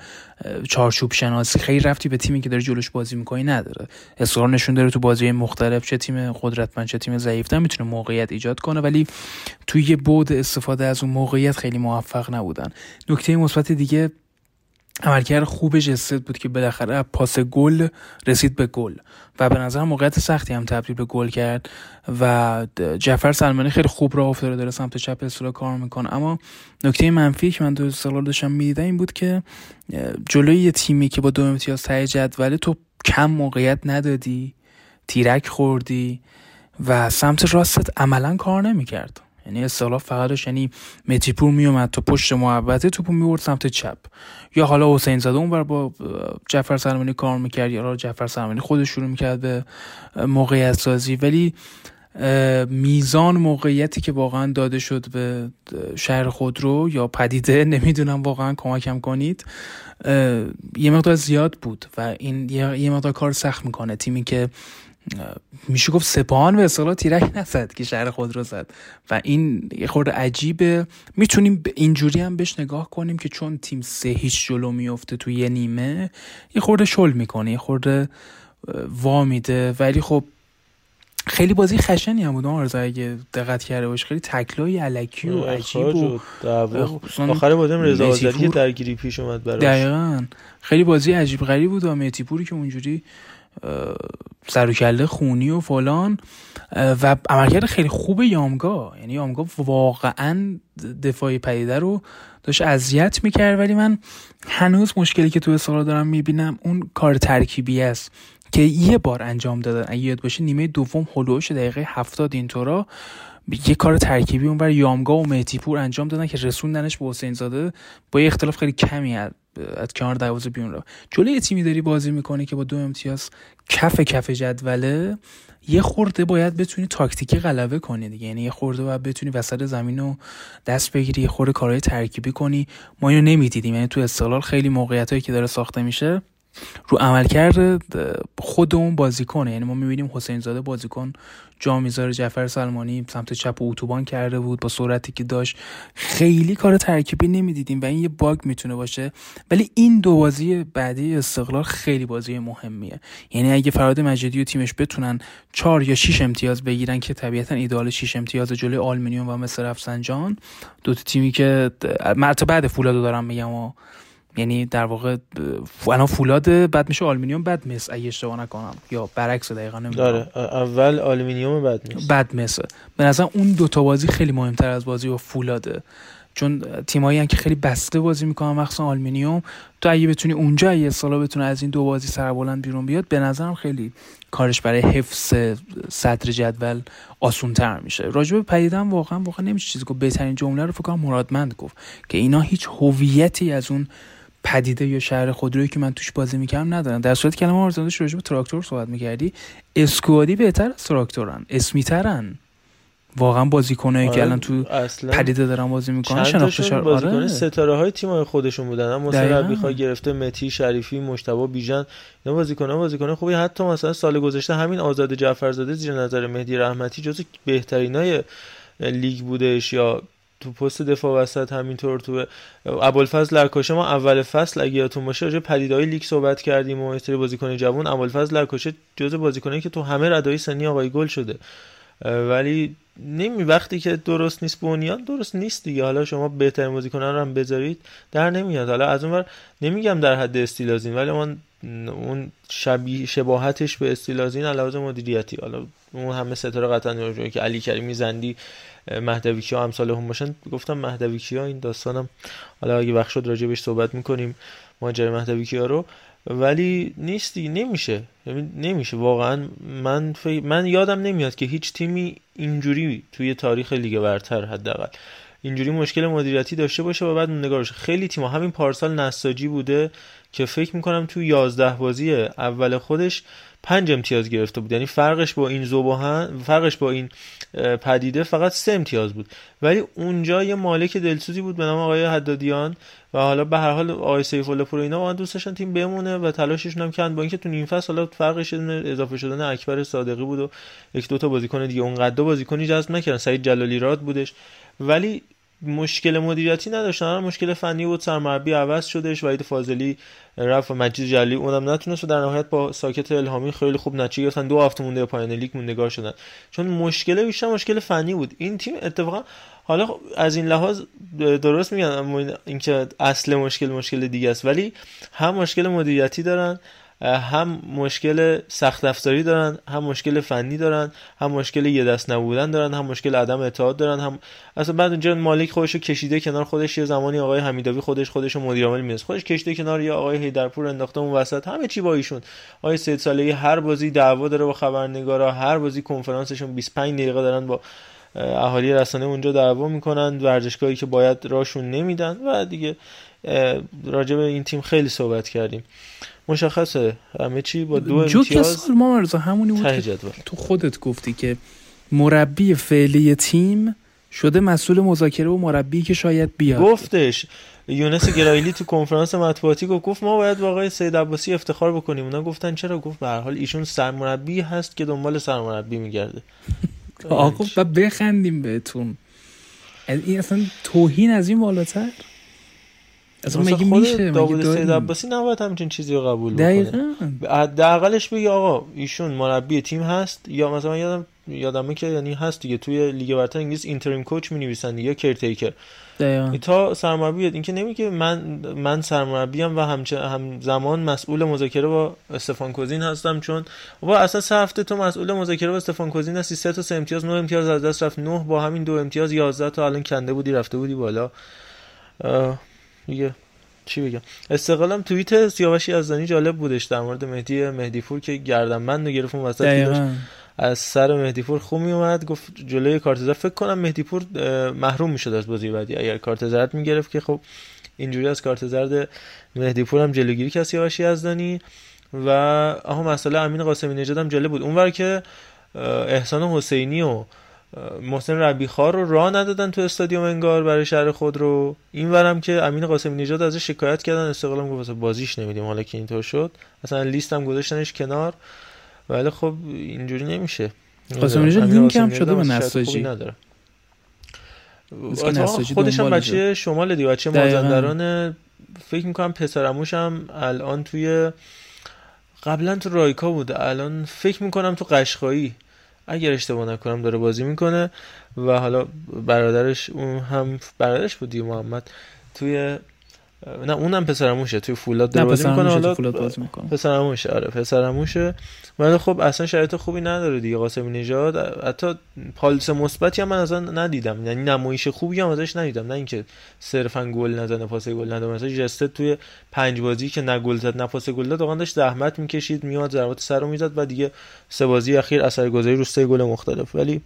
چارچوب شناسی خیلی ربطی به تیمی که داره جلوش بازی می‌کنی نداره. اصلا نشون داده تو بازی مختلف چه تیم قدرتمند چه تیم ضعیفتر می‌تونه موقعیت ایجاد کنه. ولی توی یه بود استفاده از اون موقعیت خیلی موفق نبودن. نکته مثبت دیگه عملکرد خوبش جسد بود که بالاخره پاس گل رسید به گل و به نظر موقعیت سختی هم تبدیل به گل کرد و جعفر سلمانی خیلی خوب راه افتاده داره سمت چپ اصلا کار می‌کنه. اما نکته منفی که من تو استقلال داشتم می‌دیدم این بود که جلوی یه تیمی که با دو امتیاز ته جدوله تو کم موقعیت ندادی تیرک خوردی و سمت راستت عملا کار نمی‌کرد. یعنی استقلال فقط یعنی متیپور میومد تا پشت محبته توپو میورد سمت چپ. یا حالا حسین زاده اونور با جعفر سلمانی کار می‌کرد یا جعفر سلمانی خودش شروع می‌کرد به موقعیت سازی. ولی میزان موقعیتی که واقعا داده شد به شهر خودرو یا پدیده نمی‌دونم واقعا کمکم کنید یه مقدار زیاد بود و این یه مقدار کار سخت می‌کنه. تیمی که میشه گفت سپاهان به اصطلاح تیرک نزد که شهر خود رو زد. و این یه خورده عجیبه. می‌تونیم اینجوری هم بهش نگاه کنیم که چون تیم سه هیچ جلو میفته توی یه نیمه یه خورده شل می‌کنه یه خورده وا میده. ولی خب خیلی بازی خشنی هم بود. آرزا اگه دقت کرده باش خیلی تکلای علکی و عجیب و
آخر بازی رضا آذری درگیری پیش اومد براش.
دقیقاً. خیلی بازی عجیب غریب بود و پوری که اونجوری سر کله خونی و فلان و عملکرد خیلی خوب یامگا. یعنی یامگا واقعا دفاعی پدیده رو داشت اذیت می‌کرد ولی من هنوز مشکلی که تو سالا دارم می‌بینم اون کار ترکیبی است که یه بار انجام دادن اگه یاد باشه نیمه دوم هلوش دقیقه هفتاد اینطورا یه کار ترکیبی اون بر یامگا و مهتیپور انجام دادن که رسوندنش به حسین زاده با یه اختلاف خیلی کمی از کنار دروازه بیرون رو. جلوی تیمی داری بازی می‌کنه که با دو امتیاز کف کف جدوله یه خورده باید بتونی تاکتیکی غلبه کنی دیگه. یعنی یه خورده باید بتونی وسط زمین رو دست بگیری یه خورده کارهای ترکیبی کنی. ما اینو نمی‌دیدیم. یعنی تو استقلال خیلی موقعیت هایی که داره ساخته میشه رو عملکرد خود اون بازیکنه. یعنی ما می‌بینیم حسین زاده بازیکن جا می‌ذاره جعفر سلمانی سمت چپ و اتوبان کرده بود با سرعتی که داشت. خیلی کار ترکیبی نمی‌دیدیم و این یه باگ می‌تونه باشه. ولی این دو بازی بعدی استقلال خیلی بازی مهمیه. یعنی اگه فرهاد مجیدی و تیمش بتونن چهار یا 6 امتیاز بگیرن که طبیعتا ایده‌آل 6 امتیاز جلوی آلومینیوم و مس رفسنجان دو تیمی که مرتبه بعد فولادو دارم میگم و یعنی در واقع الان فولاد بعد میشه آلومینیوم بعد مس اگه اشتباه نکنم. یا برعکس دقیقا نمی‌دونم.
داره اول آلومینیوم بعد مس
بعد مس به نظر اون دو تا بازی خیلی مهمتر از بازی با فولاده چون تیمایی که خیلی بسته بازی می‌کنن مخصوصا آلومینیوم. تو اگه بتونی اونجا یه سالا بتونه از این دو بازی سربلند بیرون بیاد به نظرم خیلی کارش برای حفظ صدر جدول آسونتر میشه. راجب پدیده‌م واقعا واقعا نمیشه چیزی که بهترین جمله رو فکر کنم مرادمند گفت که اینا هیچ هویتی از اون پدیده یا شهر خودرویی که من توش بازی می‌کردم ندارن. در صورتی که الان داشت راجع به تراکتور صحبت می‌کردی اسکوادی بهتر از تراکتورن اسمیترن. واقعا بازیکنایی که الان تو پدیده دارن بازی می‌کنن شناخته شده
بازیکن آره. ستاره های تیم خودشون بودن. اما مثلا گرفته متی شریفی مشتبه بیژن اینا بازیکن بازیکن خوبی. حتی مثلا سال گذشته همین آزاد جعفرزاده زیر نظر مهدی رحمتی جزو بهترینای لیگ بودش یا تو پست دفاع وسط همینطور تو ابوالفضل لرکاشه ما اول فصل اگه یادتون باشه راجع پدیدهای لیگ صحبت کردیم و استری بازیکن جوان ابوالفضل لرکاشه جزء بازیکنایی که تو همه ردای سنی آقای گل شده. ولی نمی وقتی که درست نیست بنیان درست نیست دیگه. حالا شما بهترین بازیکنان رو هم بذارید در نمیاد. حالا از اونور نمیگم در حد استیلازین ولی من اون شبیه شباهتش به استیلازین علاوه مدیریتی. حالا اون همه ستاره قطعا که علی کریمی زندی مهدوی کیا امثال هم باشن. گفتم مهدوی کیا این داستانم. حالا اگه وقت شد راجع بهش صحبت می‌کنیم ماجرای مهدوی کیا رو. ولی نیستی نمیشه. نمیشه. واقعا من من یادم نمیاد که هیچ تیمی اینجوری توی تاریخ لیگ برتر حداقل. اینجوری مشکل مدیریتی داشته باشه و بعد نگارش خیلی تیم‌ها. همین پارسال نساجی بوده. که فکر می‌کنم تو 11 بازی اول خودش پنج امتیاز گرفته بود. یعنی فرقش با این ذوب‌آهن فرقش با این پدیده فقط سه امتیاز بود. ولی اونجا یه مالک دلسوزی بود به نام آقای حدادیان و حالا به هر حال آقای سیف الله پور اینا واقعا دوست داشتن تیم بمونه و تلاششون هم کردن. با اینکه تو نیم فصل حالا فرقش اضافه شدن اکبر صادقی بود و یک دو تا بازیکن دیگه. اونقدر بازیکنی جذب نکردن. سعید جلالی راد بودش. ولی مشکل مدیریتی نداشتن. مشکل فنی بود سرمربی عوض شدش وحید فاضلی رفت و مجید جلی اونم نتونست و در نهایت با ساکت الهامی خیلی خوب نتیجه گرفتن. دو هفته مونده پایان لیگ موندگار شدن. چون مشکل بیشتر مشکل فنی بود. این تیم اتفاقا حالا از این لحاظ درست میگن اینکه اصل مشکل مشکل دیگه است. ولی هم مشکل مدیریتی دارن هم مشکل سخت افزاری دارن هم مشکل فنی دارن هم مشکل یه دست نبودن دارن هم مشکل عدم اتحاد دارن هم اصلا بعد اونجا مالک خودشو کشیده کنار خودش یه زمانی آقای حمیداوی خودش خودشو مدیر عامل میز خودش کشیده کنار یا آقای هیدرپور انداخته اون وسط. همه چی با ایشون. آقای سید صالحی هر بازی دعوا داره با خبرنگارا هر بازی کنفرانسشون 25 دقیقه دارن با اهالی رسانه اونجا دعوا می‌کنن ورزشگاهی که باید راشون نمیدن و دیگه راجع به این تیم خیلی صحبت کردیم. مشخصه. همه چی با دو امتیاز
سال ما مرزا همونی بود که تو خودت گفتی که مربی فعلی تیم شده مسئول مذاکره و مربی که شاید بیاد.
گفتش. یونس گرایلی تو کنفرانس مطبوعاتی گفت ما باید واقعا سید عباسی افتخار بکنیم. اونا گفتن چرا؟ گفت به هر حال ایشون سرمربی هست که دنبال سرمربی میگرده.
آقا بخندیم بهتون. این اصلا توهین از این بالاتر؟
اصلا مگه میشه؟ داوود سید عباسی نباید همچین چیزی رو قبول بکنه. حداقلش بگی آقا ایشون مربی تیم هست یا مثلا یادم یادمه که یعنی هست دیگه. توی لیگ برتر انگلیس اینتریم کوچ می نویسن دیگه کرتیکر تا سرمربی این که نمیگه من من سرمربی ام و هم زمان مسئول مذاکره با استفان کوزین هستم چون با اصلا سه هفته تو مسئول مذاکره با استفان کوزین هستی. سه تا سه امتیاز نه امتیاز از دست رفت. نه با همین دو امتیاز 11 تا الان کنده بودی رفته بودی بالا. دیگه چی بگم؟ استقلالم توییت سیاوشی ازدانی جالب بودش در مورد مهدی مهدی پور که گردنبند رو گرفت اون وسط از سر مهدی پور خوب می اومد گفت جلوی کارت زرد فکر کنم مهدی پور محروم می‌شد از بازی بعدی. اگر کارت زرد می‌گرفت که خب اینجوری از کارت زرد مهدی پور هم جلوگیری کرد سیاوشی ازدانی و آها مسئله امین قاسمی نژاد هم جالب بود. اونور که احسان حسینی و محسن ربیخار رو راه ندادن تو استادیوم انگار برای شهر خود رو. این ورم که امین قاسمی نژاد ازش شکایت کردن استقلال گفت بازیش نمیدیم حالا که اینطور شد. اصلا لیست هم گذاشتنش کنار. ولی خب اینجوری نمیشه.
قاسمی نژاد لینک هم شده به نساجی. نداره.
خودش هم بچه شمال دی بچه مازندران. فکر می‌کنم پسرموش هم الان توی قبلا تو رایکا بوده الان فکر می‌کنم تو قشقایی. اگر اشتباه نکنم داره بازی می‌کنه و حالا برادرش اون هم برادرش بود محمد توی نه اونم پسرموشه توی فولاد داره بازی می‌کنه حالا پسرموشه آره پسرموشه ولی خب اصلا شرایط خوبی نداره دیگه قاسمی نژاد. حتی پالس مثبتی هم من اصلا ندیدم. یعنی نمایش خوبی هم ازش ندیدم. نه اینکه صرفا گل نزنه پاس گل نده مثلا جست توی پنج بازی که نه گل زد نه پاس گل داد واقعا داشت زحمت می‌کشید میاد ضربات سر رو می‌زد و دیگه سه بازی اخیر اثرگذاری رو سه گل مختلف. ولی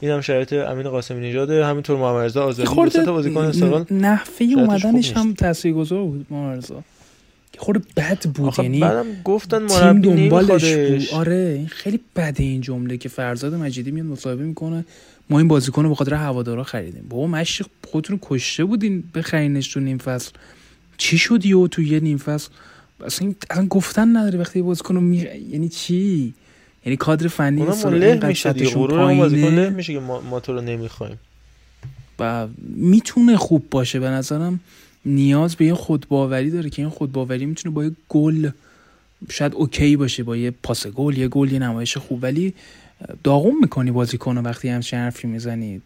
این هم شرایط امین قاسمی نژاد همینطور محمد رضا
تا بازیکن استقلال نحوه اومدنش هم تاثیرگذار بود محمد رضا. خورده بد بود یعنی
بعدم گفتن مربی دنبالش بود.
آره این خیلی بده این جمله که فرزاد مجیدی میاد مصاحبه می‌کنه. ما این بازیکن رو به خاطر هوادارا خریدیم. بابا مشق خودتون کشته بودین بخرینش تو نیم فصل. چی شد یهو تو یه نیم فصل؟ اصلا اصلا گفتن نداره وقتی بازیکن رو می... یعنی چی؟ یعنی کادر فنی
له میشه دیگه له میشه که ما, ما تو رو نمی‌خوایم.
و می‌تونه خوب باشه. به نظرم نیاز به یه خودباوری داره که این خودباوری می‌تونه با یه گل شاید اوکی باشه با یه پاس گل یه گل یه نمایش خوب. ولی داغون می‌کنی بازیکن وقتی همچین حرفی می‌زنی.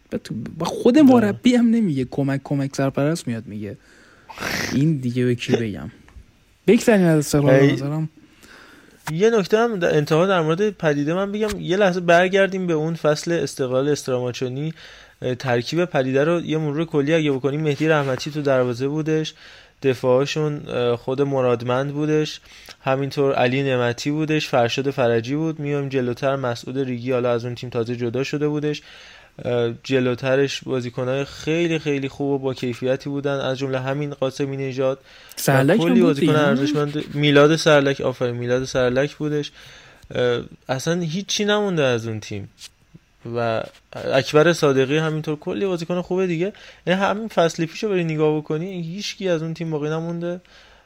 با خود مربی هم نمیگه. کمک کمک سرپرست میاد میگه. این دیگه به کی بگم؟ بگذاریم از استقلال نظرم.
یه نکته هم در انتها در مورد پدیده من بگم یه لحظه برگردیم به اون فصل استقلال استراماچونی ترکیب پدیده رو یه مرور کلی اگه بکنیم مهدی رحمتی تو دروازه بودش دفاعشون خود مرادمند بودش همینطور علی نعمتی بودش فرشاد فرجی بود میایم جلوتر مسعود ریگی حالا از اون تیم تازه جدا شده بودش. جلوترش بازیکنهای خیلی خیلی خوب و با کیفیتی بودن. از جمله همین قاسمی نژاد.
سرلک
کلی بازیکن ارزشمند. میلاد سرلک آفرین میلاد سرلک بودش. اصلا هیچی نمونده از اون تیم. و اکبر صادقی همینطور. کلی بازیکن خوبه دیگه. یعنی همین فصل پیشو بری نگاه بکنی هیچکی از اون تیم باقی نمونده.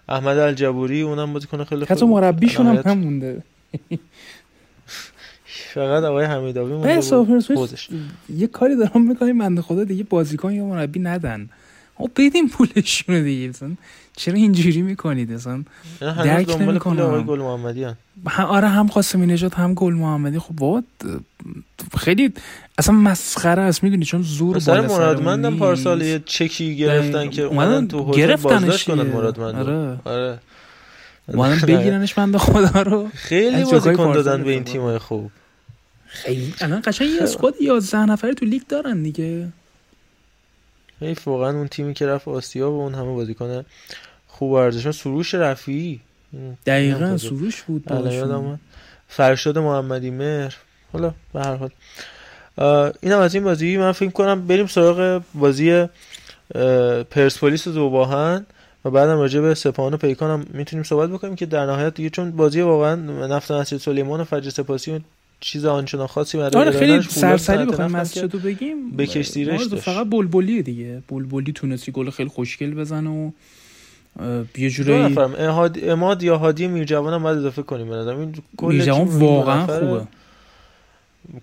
احمد الجبوری اونم بازیکن خیلی
خوبه. حتی مربیشون هم همونده.
فقط آقای حمیدآبی مونده
یه کاری دارم می‌کنیم بنده خدا دیگه بازیکن یا مربی ندن. او بدیم پولشون دیگه مثلا چرا اینجوری می‌کنید؟ مثلا
درک نمی‌کنم آقای گل محمدی
هم آره هم قاسمی نژاد هم گل محمدی. خب وات خیلی اصلا مسخره است می‌دونی؟ چون زور
سر مرادمندم پارسال یه چکی گرفتن که اومدن تو هتل بازداشت کنن مرادمند
آره.
آره.
اومدن بگیرنش بنده خدا رو.
خیلی بازیکن دادن به این تیمای خوب.
خیلی الان قشنگ یه اسکواد 11 نفره تو لیگ دارن دیگه.
حیف واقعا اون تیمی که رفت آسیا و اون همه بازیکن خوب ارزشمند. سروش رفیعی.
دقیقا سروش بود
یادم فرشاد محمدی مهر. حالا به هر حال. اینم از این بازی. من فکر کنم بریم سراغ بازی پرسپولیس و زوباهن و بعدم راجع به سپاهان و پیکان هم می‌تونیم صحبت بکنیم که در نهایت دیگه چون بازی واقعا نفت نصر سلیمان و فجر سپاسی چیز آنچنان خاصی برای
آره خیلی سرسری بخوایم مسجد رو بگیم؟
بکش زیرش
فقط بلبلی دیگه. بلبلی تونستی گل خیلی خوشگل بزنه و یه جورایی
اماد اماد یا هادی میرجوان هم باید اضافه کنیم به این
میرجوان واقعا خوبه.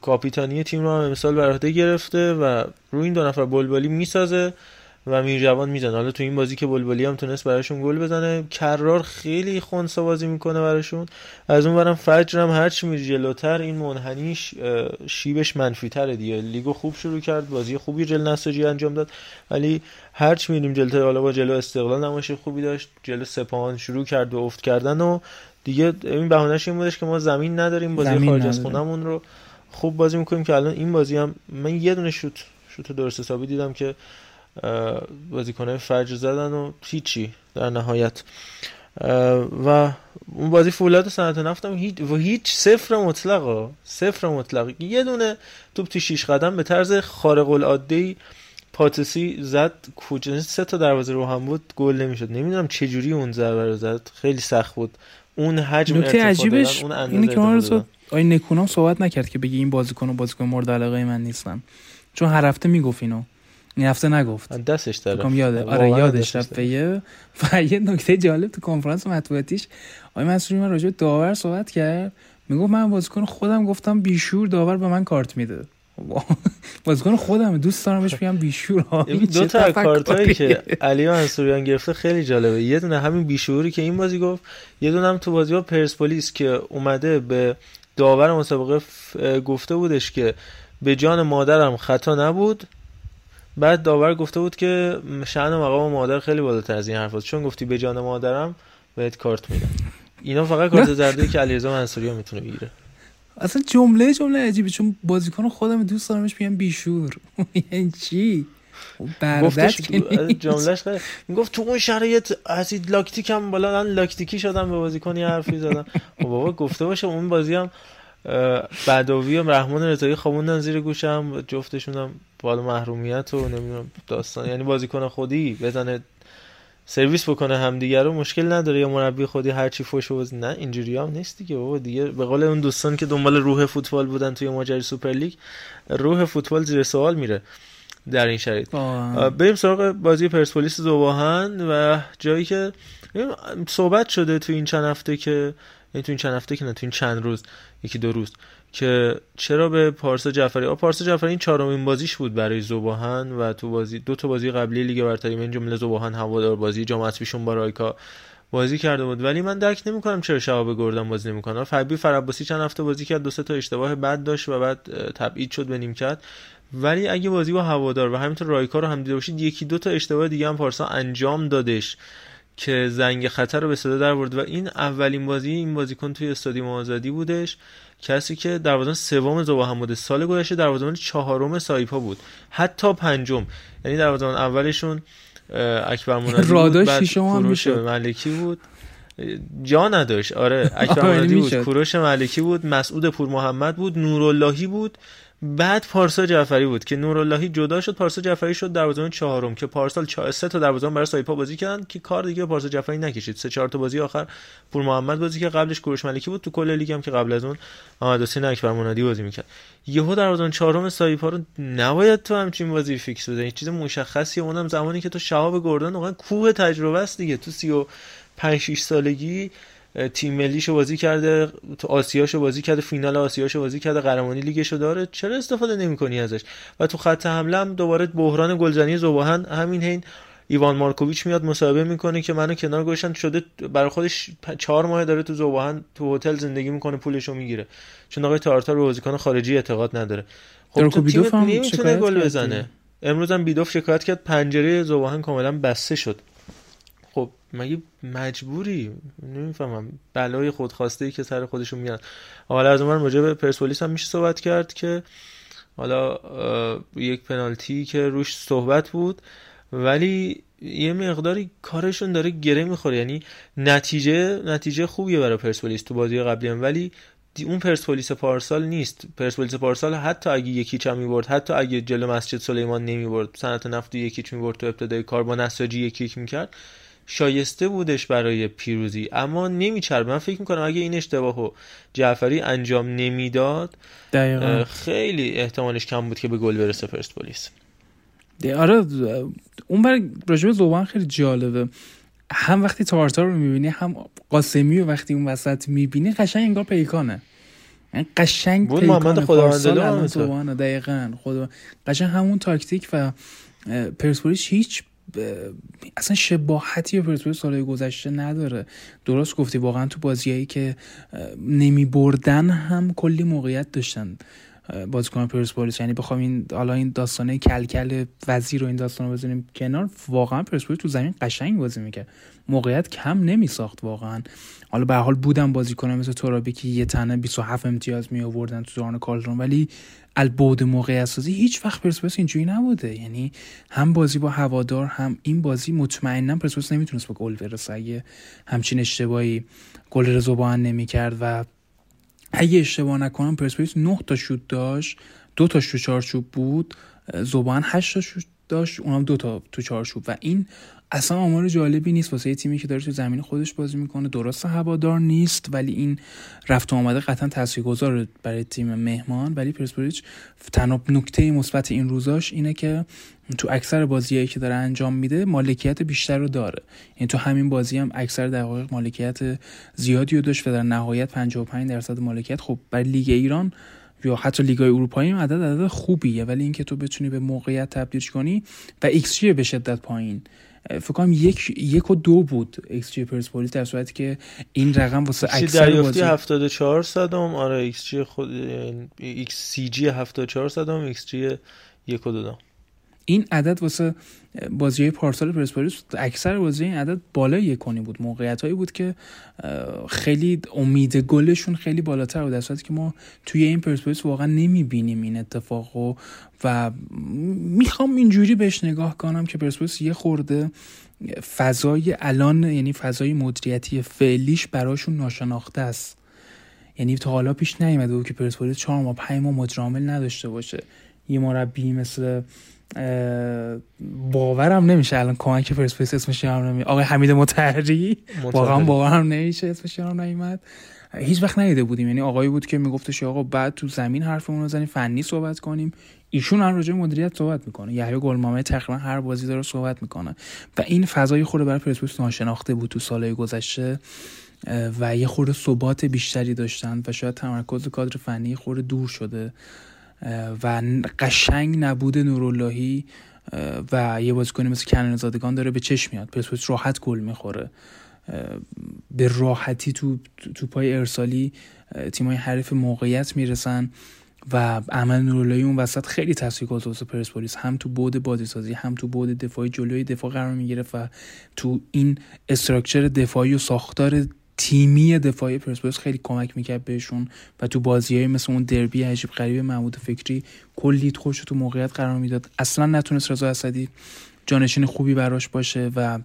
کاپیتانی تیم رو هم امسال بر عهده گرفته و روی این دو نفر بلبلی می‌سازه. و میرجوان می‌زنه حالا تو این بازی که بلبلی هم تونست براشون گل بزنه کرار خیلی خونسا بازی می‌کنه براشون. از اون برم فجر هم هرچی میره جلوتر این منحنیش شیبش منفی تره دیگه. لیگو خوب شروع کرد بازی خوبی جل نساجی انجام داد. ولی هرچی میریم جلوتر حالا با جلو استقلال نمایش خوبی داشت. جلو سپاهان شروع کرد و افت کردن و دیگه این بهانهش این بودش که ما زمین نداریم بازی خارج از خونمون رو خوب بازی می‌کنیم که الان این بازی هم من یه دونه شوت شوت درست حسابی دیدم که بازیکنه فجر زدن و هیچی در نهایت. و اون بازی فولاد صنعت نفتم هیچ و هیچ صفر مطلق صفر مطلق یه دونه توپ تو شیش قدم به طرز خارق العاده پاتسی زد. کجا سه تا دروازه رو هم بود گل نمی‌شد. نمی‌دونم چه جوری اون ضربه رو زد. خیلی سخت بود. اون حجم
نکته عجیبش اون اینه که ما آی نکونام صحبت نکرد که بگی این بازیکن و بازیکن مورد علاقه من نیستن. چون هر هفته می‌گفت اینو. این هفته نگفت.
دستش داره.
یاده آره یادش رفت. یه و یه نکته جالب تو کنفرانس مطبوعاتیش آقای منصوری من راجع داور صحبت کرد. می‌گفت من بازیکن خودم گفتم بیشور داور به من کارت میده. بازیکن خودم دوست دارم بهش بگم بیشور.
دو تا کارتایی که علی منصوریان گرفته خیلی جالبه. یه دونه همین بیشوری که این بازی گفت یه دونه هم تو بازی با پرسپولیس که اومده به داور مسابقه گفته بودش که به جان مادرم خطا نبود. بعد داور گفته بود که شأن مقام مادر خیلی بالاتر از این حرفاست چون گفتی به جان مادرم بهت کارت میدم. اینا فقط کارت زرده که علیرضا منصوری می‌تونه بگیره.
اصلا جمله جمله عجیبه چون بازیکن خودم دوست دارمش بگم بیشور. یعنی چی؟
گفتش جملهش خیلی می‌گفت تو اون شرایط اسید لاکتیک هم بالا لاکتیکی شدم به بازیکنی حرفی زدم. خب بابا گفته باشه اون بازی هم بداوی و رحمان رضایی خوابوندن زیر گوشم جفتشون هم بالا محرومیت و نمی‌دونم داستان یعنی بازیکن خودی بزنه سرویس بکنه همدیگه رو مشکل نداره یا مربی خودی هر چی فوش بازی نه اینجوری هم نیست دیگه بابا دیگه به قول اون دوستان که دنبال روح فوتبال بودن توی ماجرای سوپر لیگ روح فوتبال زیر سوال میره در این شرایط. بریم سراغ بازی پرسپولیس زوباهن و جایی که صحبت شده تو این چند هفته که یعنی تو این چند هفته که نه تو این چند روز یکی دو روز که چرا به پارسا جعفری؟ پارسا جعفری این چهارمین بازیش بود برای زوباهن و تو بازی دو تا بازی قبلی لیگ برتری من جمله زوباهن هوادار بازی جام پیشون با رایکا بازی کرده بود. ولی من درک نمی‌کنم چرا شباب گردن بازی نمی‌کنه. فبی فراباسی چند هفته بازی کرد دو سه تا اشتباه بد داشت و بعد تبعید شد به نیمکت. ولی اگه بازی با هوادار و همینطور رایکا رو هم دیده باشید یکی دو تا اشتباه دیگه هم پارسا انجام دادش. که زنگ خطر رو به صدا در برد و این اولین بازی این بازیکن توی استادیوم آزادی بودش. کسی که دروازه‌بان سوم زوباهم بوده سال گذشته دروازه‌بان چهارم سایپا بود. حتی پنجم. یعنی دروازه‌بان اولشون اکبر منادی
راداش
کوروش
می‌شد.
ملکی بود. جا نداشت. آره اکبر
آره،
منادی بود. کوروش ملکی بود مسعود پور محمد بود نوراللهی بود. بعد پارسا جعفری بود که نوراللهی جدا شد. پارسا جعفری شد دروازه‌بان چهارم که پارسال چه سه تا دروازه‌بان برای سایپا بازی کردن که کار دیگه پارسا جعفری نکشید. سه چهار تا بازی آخر پور محمد بازی که قبلش کوروش ملکی بود. تو کل لیگ هم که قبل از اون محمد حسین اکبر منادی بازی می‌کرد. یهو دروازه‌بان چهارم سایپا رو نباید تو همچین بازی فیکس بزنی چیز مشخصیه. اونم زمانی که تو شهاب گردن واقعا کوه تجربه است دیگه. تو 35 6 سالگی تیم ملیشو بازی کرده تو آسیاشو بازی کرده فینال آسیاشو بازی کرده قهرمانی لیگشو داره. چرا استفاده نمی‌کنی ازش؟ و تو خط حمله هم دوباره بحران گلزنی ذوب‌آهن همین هین ایوان مارکوویچ میاد مصاحبه می‌کنه که منو کنار گذاشتن شده برای خودش چهار ماه داره تو زوباهن تو هتل زندگی می‌کنه پولشو می‌گیره. چون آقای تارتار به بازیکن خارجی اعتقاد نداره. خب تو تیمت نمی‌تونه گل بزنه. امروز هم بیدوف شکایت کرد پنجره زوباهن کاملا بسته شد. مگه مجبوری؟ نمی‌فهمم. بلای خودخواسته ای که سر خودشون میان حالا از اون راجع به پرسپولیس هم میشه صحبت کرد که حالا یک پنالتی که روش صحبت بود ولی یه مقداری کارشون داره گره می‌خوره. یعنی نتیجه نتیجه خوبیه برای پرسپولیس تو بازی قبلی هم ولی اون پرسپولیس پارسال نیست. پرسپولیس پارسال حتی اگه یکیچ هم می‌برد حتی اگه جلو مسجد سلیمان نمی‌برد صنعت نفت یکیچ می‌برد تو ابتدای کار با نساجی یکیچ می‌کرد شایسته بودش برای پیروزی اما نمیچرب من فکر می‌کنم اگه این اشتباهو جعفری انجام نمی‌داد خیلی احتمالش کم بود که به گل برسه پرسپولیس
آره اون برای راجب زوبان خیلی جالبه. هم وقتی تارتار رو می‌بینی هم قاسمی رو وقتی اون وسط می‌بینی قشنگ انگار پیکانه. یعنی قشنگ
بود. محمد خداوندلو
دقیقا. خدا قشنگ همون تاکتیک و پرسپولیس هیچ اصلا شباهتی به پرسپولیس سالهای گذشته نداره. درست گفتی واقعا تو بازیایی که نمی بردن هم کلی موقعیت داشتن بازیکن پرسپولیس. یعنی بخوام این حالا این داستانه کلکل وزیر و این داستان رو بزنیم کنار واقعا پرسپولیس تو زمین قشنگ بازی می‌کرد. موقعیت کم نمی ساخت واقعا. حالا به حال بودن بازیکن مثل ترابی که یه تنه 27 امتیاز می آوردن تو دوران کالدرون ولی البعد موقعیت سازی هیچ وقت پرسپولیس اینجوری نبوده. یعنی هم بازی با هوادار هم این بازی مطمئنا پرسپولیس نمی‌تونست به گل برسه. اگه همچین اشتباهی گل رضا باهن نمی‌کرد و اگه اشتباه نکنم پرسپولیس 9 تا شوت داشت دو تاش تو چارچوب بود زبان 8 تا شوت داشت اونم دو تا تو چارچوب. و این اصلا آمار جالبی نیست. واسه تیمی که داره تو زمین خودش بازی می‌کنه. درست هوادار نیست ولی این رفت و آمده قطعا تاثیرگذار برای تیم مهمان. ولی پرسپولیس تنها نکته مثبت این روزاش اینه که تو اکثر بازیایی که داره انجام میده مالکیت بیشتر رو داره. یعنی تو همین بازی هم اکثر دقایق مالکیت زیادی رو داشت و در نهایت 55 درصد مالکیت. خب برای لیگ ایران یا حتی لیگای اروپایی هم عدد عدد خوبیه. ولی اینکه تو بتونی به موقعیت تبدیلش کنی و XG به شدت پایین؟ فکر کنم یک یک و دو بود XG پرسپولیس در صورتی که این رقم واسه اکثر بازی
74 صدم آره ایکس جی خود ایکس سی جی 74 صدم ایکس جی یک و دو دام.
این عدد واسه بازی پارسال پرسپولیس اکثر بازی این عدد بالای یکونی بود. موقعیت هایی بود که خیلی امید گلشون خیلی بالاتر بود. در که ما توی این پرسپولیس واقعا نمی‌بینیم این اتفاق و و می‌خوام اینجوری بهش نگاه کنم که پرسپولیس یه خورده فضای الان یعنی فضای مدیریتی فعلیش براشون ناشناخته است. یعنی تا حالا پیش نیومده بود که پرسپولیس چهار ماه پنج ماه مدرامل نداشته باشه. یه مربی مثل باورم نمیشه. الان کمک پرسپولیس اسمش یادم نمیاد آقای حمید مطهری. واقعا باورم نمیشه اسمش یادم نمیاد هیچ وقت ندیده بودیم. یعنی آقایی بود که میگفتش آقا بعد تو زمین حرفمون رو زنیم فنی صحبت کنیم. ایشون هم راجع مدیریت صحبت می‌کنه. یحیی گلمامه تقریبا هر بازی داره صحبت می‌کنه. و این فضای خورده برای پرسپولیس ناشناخته بود تو سالهای گذشته. و یه خورده ثبات بیشتری داشتن و شاید تمرکز کادر فنی خورده دور شده. و قشنگ نبود نوراللهی و یه بازیکن مثل کنن زادگان داره به چشم میاد. پرسپولیس راحت گل می‌خوره. به راحتی تو تو پای ارسالی تیمای حریف موقعیت می‌رسن و عمل نوراللهی اون وسط خیلی تاثیرگذار واسه پرسپولیس. هم تو بود بازی سازی هم تو بود دفاعی جلوی دفاع قرار می‌گرفت و تو این استراکچر دفاعی و ساختار تیمی دفاعی پرسپولیس خیلی کمک می‌کرد بهشون و تو بازی های مثل اون دربی عجیب غریب محمود فکری کلی خوش تو موقعیت قرار می‌داد. اصلا نتونست رضا اسدی جانشین خوبی براش باشه و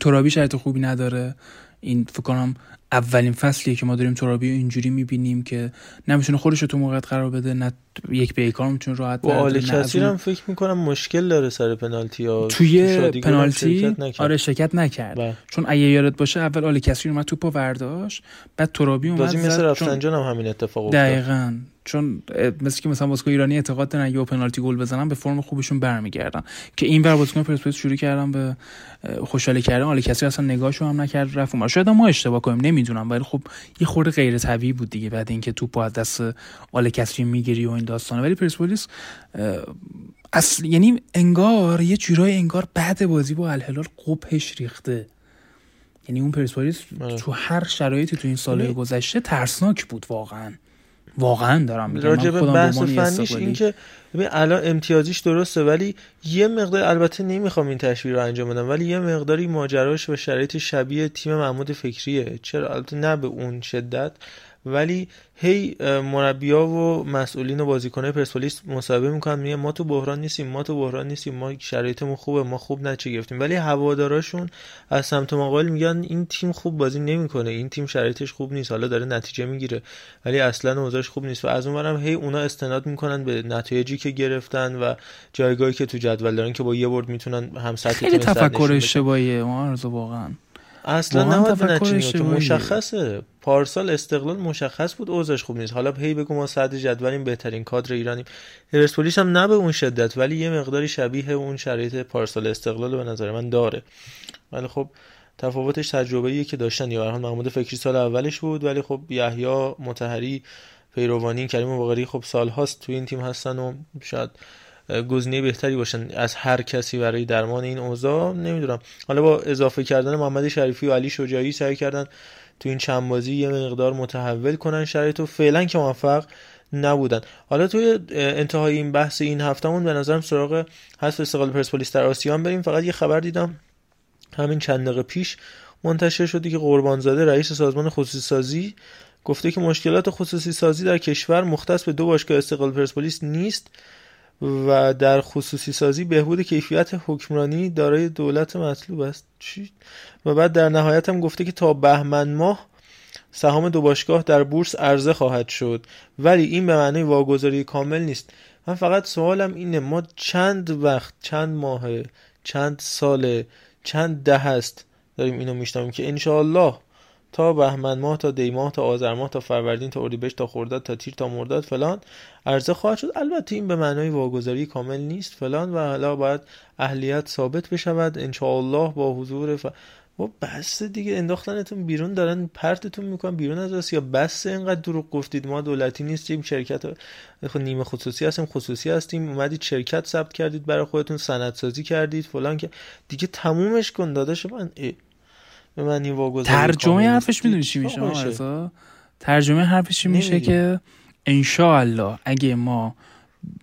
ترابی شرط خوبی نداره. این فکر کنم اولین فصلیه که ما داریم ترابی اینجوری می‌بینیم که نمی‌تونه خودش رو تو موقعیت قرار بده نه یک به کار می‌تونه راحت
و آل کسی هم فکر می‌کنم مشکل داره سر پنالتی ها.
توی پنالتی؟ آره شرکت نکرد.
بله.
چون اگه یادت باشه اول آل کسی اومد توپو ورداشت بعد ترابی اومد
بازی مثل رفسنجان هم همین اتفاق افتاد.
دقیقا. چون مثل که مثلا بازیکن ایرانی اعتقاد دارن با پنالتی گل بزنن به فرم خوبشون برمیگردن. که این ور بازیکن پرسپولیس شروع کردن به خوشحالی کردن حالا کسی اصلا نگاهشو هم نکرد رفت اونور. شاید ما اشتباه کنیم نمی‌دونم. ولی خب یه خورده غیر طبیعی بود دیگه بعد اینکه توپو از دست آل کسی می‌گیری و این داستانه. ولی پرسپولیس اصل یعنی انگار یه جورای انگار بعد بازی با الهلال قبهش ریخته. یعنی اون پرسپولیس
آره.
تو هر شرایطی تو این سالهای
یعنی-
گذشته ترسناک بود واقعا. واقعا دارم میگم.
راجع به بحث فنیش این که ببین الان امتیازیش درسته ولی یه مقدار البته نمی‌خوام این تشبیه رو انجام بدم ولی یه مقداری ماجراش و شرایط شبیه تیم محمود فکریه. چرا؟ البته نه به اون شدت. ولی هی مربیا و مسئولین و بازیکنای پرسپولیس مصاحبه می‌کنن میگن ما تو بحران نیستیم ما تو بحران نیستیم ما شرایطمون خوبه ما خوب نتیجه گرفتیم. ولی هواداراشون از سمت مقابل میگن این تیم خوب بازی نمی‌کنه این تیم شرایطش خوب نیست حالا داره نتیجه می‌گیره ولی اصلا اوضاعش خوب نیست. و از اونورم هی اونا استناد می‌کنن به نتایجی که گرفتن و جایگاهی که تو جدول دارن که با یه برد می‌تونن هم سطح
خیلی تفکر. اشتباهیه واقعا.
اصلا نباید.
اشتباهیه.
مشخصه. پارسال استقلال مشخص بود اوضاعش خوب نیست. حالا هی بگو ما صدر جدولیم بهترین کادر ایرانیم. پرسپولیس هم نه به اون شدت ولی یه مقداری شبیه اون شرایط پارسال استقلال به نظر من داره. ولی خب تفاوتش تجربه‌ایه که داشتن. یا حال محمود فکری سال اولش بود ولی خب یحیی متحری پیروانی کریم باقری خب سالهاست تو این تیم هستن و شاید گزینه بهتری باشن از هر کسی برای درمان این اوضاع نمی‌دونم. حالا با اضافه کردن محمد شریفی و علی شجاعی سعی کردن تو این چند بازی یه مقدار متحول کنن شرایط و فعلا که موفق نبودن. حالا توی انتهای این بحث این هفتمون به نظرم سراغ حذف استقلال پرسپولیس در آسیان بریم. فقط یه خبر دیدم همین چند دقیقه پیش منتشر شده که قربانزاده رئیس سازمان خصوصی سازی گفته که مشکلات خصوصی سازی در کشور مختص به دو باشگاه استقلال پرسپولیس نیست. و در خصوصی سازی بهبود کیفیت حکمرانی دارای دولت مطلوب است. چی؟ و بعد در نهایت هم گفته که تا بهمن ماه سهام دو باشگاه در بورس عرضه خواهد شد. ولی این به معنی واگذاری کامل نیست. من فقط سوالم اینه ما چند وقت چند ماه چند سال چند ده هست داریم اینو میشنویم که انشاءالله تا بهمن ماه تا دی ماه تا آذر ماه تا فروردین تا اردیبهشت تا خرداد تا تیر تا مرداد فلان. عرضه خواهد شد. البته این به معنای واگذاری کامل نیست فلان. و حالا باید اهلیت ثابت بشود. انشاءالله با حضور ف... و بس دیگه انداختنتون بیرون. دارن پرتتون می‌کنن بیرون از آسیا بس اینقدر دروغ گفتید. ما دولتی نیستیم. شرکت نیمه خصوصی هستیم. خصوصی هستیم. اومدید شرکت ثبت کردید برای خودتون. سندسازی کردید. فلان که دیگه تمومش کن داداش من. به معنی واگذاری
ترجمه حرفش می‌دونی چی میشه ترجمه حرفش میشه که انشاءالله اگه ما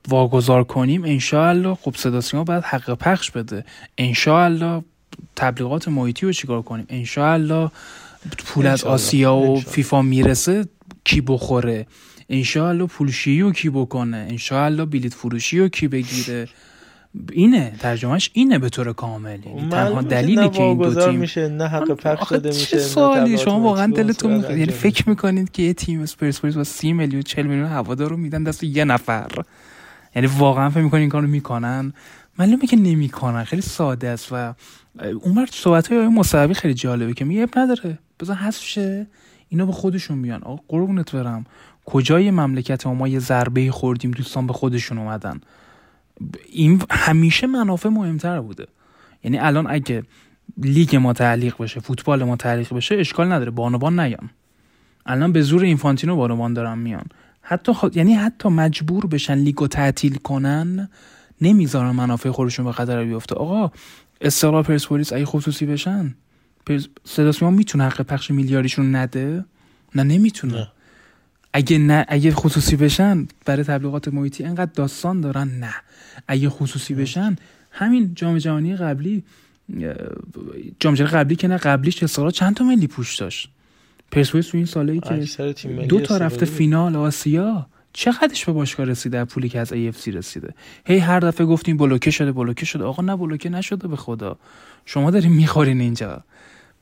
واگذار کنیم انشاءالله خب صدا سیما باید حق پخش بده. انشاءالله تبلیغات محیطی رو چیکار کنیم؟ انشاءالله پول از آسیا و فیفا می‌رسه کی بخوره؟ انشاءالله پولشی رو کی بکنه؟ انشاءالله بلیت فروشی رو کی بگیره؟ اینه ترجمهش اینه به طور کامل. یعنی تنها دلیلی که این دو تیم
میشه نه حق پخش داده میشه
چه سوالی؟ شما واقعا دلتون می‌خواد. یعنی فکر می‌کنید که یه تیم پرسپولیس با 30 میلیون 40 میلیون هوادار رو میدن دست یه نفر. یعنی واقعا فکر می‌کنین این کارو می‌کنن؟ معلومه که نمی‌کنن. خیلی ساده است و اونور صحبت های مصاحبه خیلی جالبه که میگه نداره. بذار حذف شه. اینا به خودشون بیان آقا قربونت برم. کجای مملکت ما؟ یه ضربه خوردیم دوستان به خودشون اومدن. این همیشه منافع مهمتر بوده. یعنی الان اگه لیگ ما تعلیق بشه فوتبال ما تعلیق بشه اشکال نداره. بانوان نیان. الان به زور اینفانتینو بانوان دارن میان. حتی خ... یعنی حتی مجبور بشن لیگو تعطیل کنن نمی‌ذارن منافع خودشون به خطر بیفته. آقا استقلال پرسپولیس اگه خصوصی بشن پرس... صدا می‌تونه حق پخش میلیاریشون نده؟ نه نمی‌تونه. نه. اگه نه اگه خصوصی بشن برای تبلیغات محیطی انقدر داستان دارن؟ نه. اگه خصوصی بشن همین جام جهانی قبلی جام جهانی قبلی که نه قبلیش استقلال چند تا ملی پوش داشت؟ پرسپولیس تو این سالایی که دو تا رفته فینال آسیا چقدرش به باشگاه رسیده؟ پولی که از AFC رسیده. هی هر دفعه گفتیم بلوکه شده بلوکه شده. آقا نه بلوکه نشده به خدا. شما دارین می‌خورین اینجا.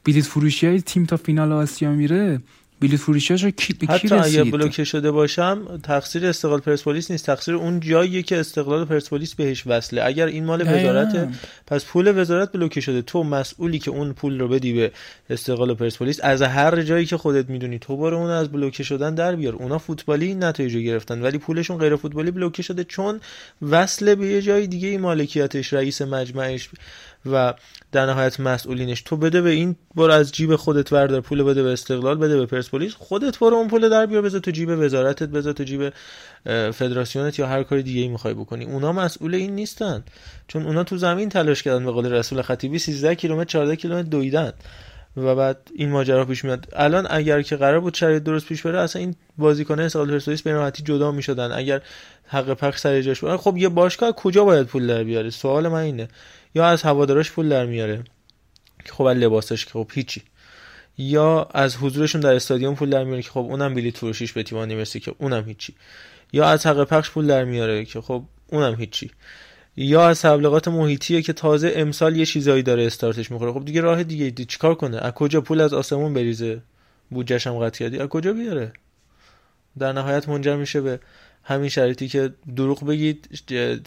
بلیت فروشی های تیم تا فینال آسیا میره. بلیت فروشیاش رو کی به کی
حتی اگر
رسید؟
بلوکه شده باشم تقصیر استقلال پرسپولیس نیست. تقصیر اون جاییه که استقلال پرسپولیس بهش وصله. اگر این مال. وزارته پس پول وزارت بلوکه شده. تو مسئولی که اون پول رو بدی به استقلال پرسپولیس از هر جایی که خودت می‌دونی تو برو اون از بلوکه شدن در بیار. اونا فوتبالی نتایج رو گرفتن ولی پولشون غیر فوتبالی بلوکه شده چون وصله به یه جای دیگه این مالکیتش رئیس مجمعش. و در نهایت مسئولینش. تو بده به این برو از جیب خودت بردار پول بده به استقلال بده به پرسپولیس خودت برو اون پول در بیار بذار تو جیب وزارتت بذار تو جیب فدراسیونت یا هر کار دیگه ای می‌خوای بکنی. اونا مسئول این نیستن. چون اونا تو زمین تلاش کردن به قول رسول خطیبی 13 کیلومتر 14 کیلومتر دویدن. و بعد این ماجرا پیش میاد. الان اگر که قرار بود شرایط درست پیش بره اصلا این بازیکنان استقلال پرسپولیس به راحتی جدا می‌شدن. اگر حق پخش سر جاش بود. خب یه باشگاه کجا باید پول در بیاره؟ سوال من اینه. یا از هواداراش پول در میاره؟ که خب لباسش که خب هیچی. یا از حضورشون در استادیوم پول در میاره که خب اونم بلیت فروشیش به می‌رسه که اونم هیچی. یا از حق پخش پول در میاره که خب اونم هیچی. یا از تبلیغات محیطیه که تازه امسال یه چیزایی داره استارتش می‌خوره. خب دیگه راه دیگه دی چیکار کنه؟ از کجا پول از آسمون بریزه؟ بودجهش هم قطع کردی؟ از کجا بیاره؟ در نهایت منجر میشه به همین شرایطی که دروغ بگید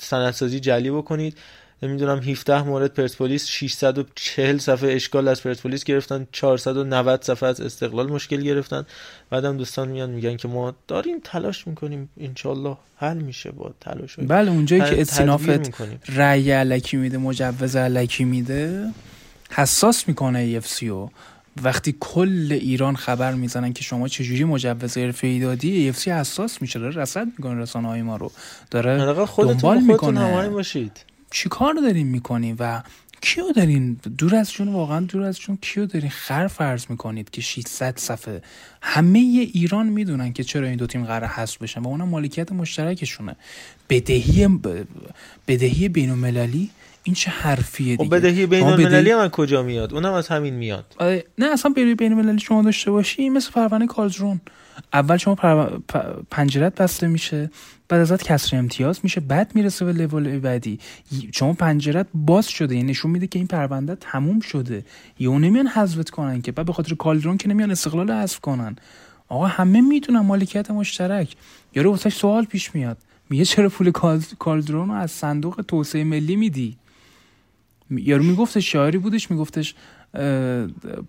سندسازی جلی بکنید. نمی‌دونم 17 مورد پرسپولیس 640 صفحه اشکال از پرسپولیس گرفتن 490 صفحه از استقلال مشکل گرفتن. بعدم دوستان میان میگن که ما داریم تلاش می‌کنیم انشالله حل میشه با تلاش های
بله اونجایی که
می‌کنیم.
رأی علکی میده مجوز علکی میده حساس می‌کنه EFC رو. وقتی کل ایران خبر می‌زنن که شما چجوری مجوز حرفه‌ای دادی EFC حساس میشه داره رصد می‌کنه رسانه های ما رو. داره دنبال می‌کنه.
باشید.
چی کار دارین می‌کنین و کیو دارین دور از جون واقعا دور از جون کیو دارین خر فرض می‌کنید که 600 صفحه؟ همه ایران می‌دونن که چرا این دو تیم قرار حذف بشن و اونم مالکیت مشترکشونه. بدهی ب- بدهی بین المللی این چه حرفیه
خب
دیگه؟
بدهی بین المللی
بدهی-
از کجا میاد؟ اونم از همین میاد.
آره، نه اصلا بین بین المللی شما داشته باشی مثل پروانه کالزرون اول شما پرو... پ- پنجرت بسته میشه بعد ازت کسر امتیاز میشه بعد می‌رسه به لول بعدی. شما پنجرت باز شده یعنی نشون میده که این پرونده تموم شده. یهو نمیان حذفت کنن که بعد به خاطر کالدرون که نمیان استقلال حذف کنن. آقا همه می‌دونن مالکیت مشترک. یارو واسه سوال پیش میاد. میگه چرا پول کال- کالدرون رو از صندوق توسعه ملی میدی؟ یارو میگفتش شاعری بودش میگفتش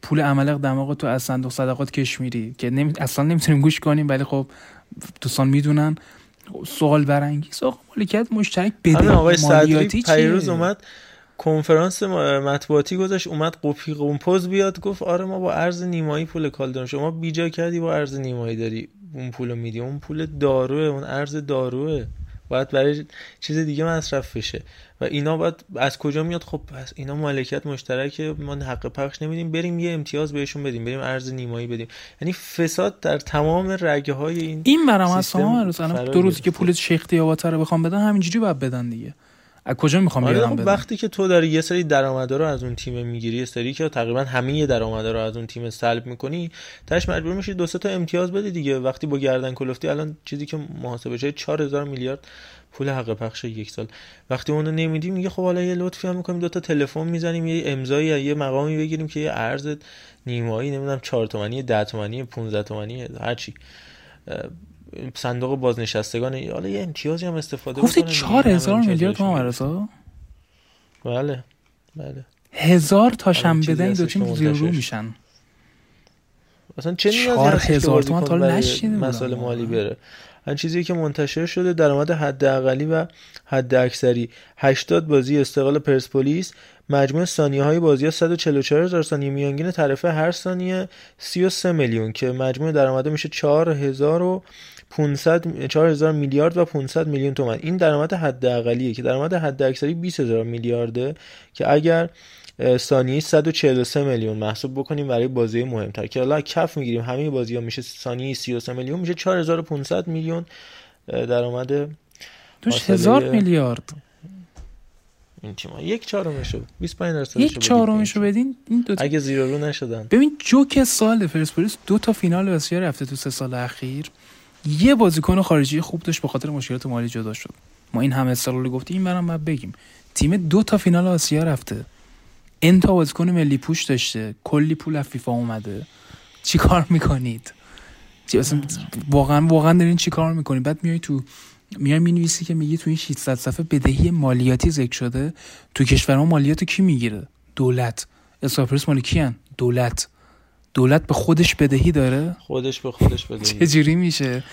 پول عملق دماغ تو از صندوق صدقات کشمیری که نمی... اصلا نمی‌تونیم گوش کنیم ولی خب دوستان می‌دونن. سوال برانگیز. آقا مالکیت مشترک بده
آقای صدری پیروز؟ اومد کنفرانس مطبوعاتی گذاشت اومد قپی قمپوز بیاد گفت آره ما با ارز نیمایی پول کال داریم. شما بیجا کردی با ارز نیمایی داری اون پول میدی. اون پول داروه اون ارز داروه. باید برای چیز دیگه مصرف بشه. و اینا باید از کجا میاد؟ خب پس اینا مالکیت مشترکه ما حق پخش نمیدیم بریم یه امتیاز بهشون بدیم بریم ارز نیمایی بدیم. یعنی فساد در تمام رگه های این
این برام از
فرا
دو روزی که. پول شیخ دیاباته رو بخوام بدن همینجوری باید بدن دیگه. از کجا می‌خوام
آره
بیارم
خب وقتی که تو داری یه سری درآمدا رو از اون تیم می‌گیری یه سری که تقریبا همه درآمدا رو از اون تیم سلب می‌کنی تاش مجبور میشی دو تا امتیاز بدی دیگه. وقتی با گردن کلفتی الان چیزی که محاسبه شده 4000 میلیارد پول حق پخش یک سال. وقتی اونو نمیدی میگه خب حالا یه لطفی هم می‌کنیم دو تا تلفن می‌زنیم یه امضایی یه مقامی بگیریم که یه ارز نیمایی نمی‌دونم 4 تومانی 10 تومانی 15 تومانی هر چی. صندوق بازنشستگان حالا یه امتیازی هم استفاده
گفتی
بکنن دیگه.
چهار
همه
هزار
امتیاز
میلیارد. مرسا
بله بله.
هزار
الان چیزی
بدن این دو تیم زیر رو میشن.
اصلا چه نیازی که
هزار تومن
بازیکن
تا بودم
مسائل. مالی بره. این چیزی که منتشر شده درآمد حد اقلی و حد اکثری 80 بازی استقلال پرسپولیس. مجموع ثانیه های بازی ها 144 هزار ثانیه. میانگین تعرفه هر ثانیه 33 میلیون که مجموع درآمد میشه 4000 و 500 4000 میلیارد و 500 میلیون تومان. این درآمد حد اقلیه که درآمد حد اکثری 20000 میلیارده که اگر ثانیه 143 میلیون محسوب بکنیم برای بازی مهمتر. که حالا کف می‌گیریم همه بازی ها میشه ثانیه 33 میلیون میشه 4500 میلیون درآمد
توش هزار میلیارد.
این تیم یک چهارمشو 25 درصدشو
یک چهارمشو. بدین این دو تا-
اگه زیرو رو نشدن.
ببین جوک سال پرسپولیس دو تا فینال آسیا رفته تو سه سال اخیر. یه بازیکن خارجی خوب داشت به خاطر مشکلات مالی جدا شد. ما این همه سال گفتیم این برام باید بگیم. تیم دو تا فینال آسیا رفته. این تا بازیکن ملی پوش داشته. کلی پول از فیفا اومده. چی کار می‌کنید؟ واقعا واقعا دارین چی کار می‌کنید؟ بعد میای تو میای می‌نویسی که میگی تو این 600 صفحه بدهی مالیاتی ذکر شده. تو کشور ما مالیات کی می‌گیره؟ دولت. اساپرس مال کیان؟ دولت. دولت به خودش بدهی داره؟
خودش به خودش بدهی.
چجوری میشه؟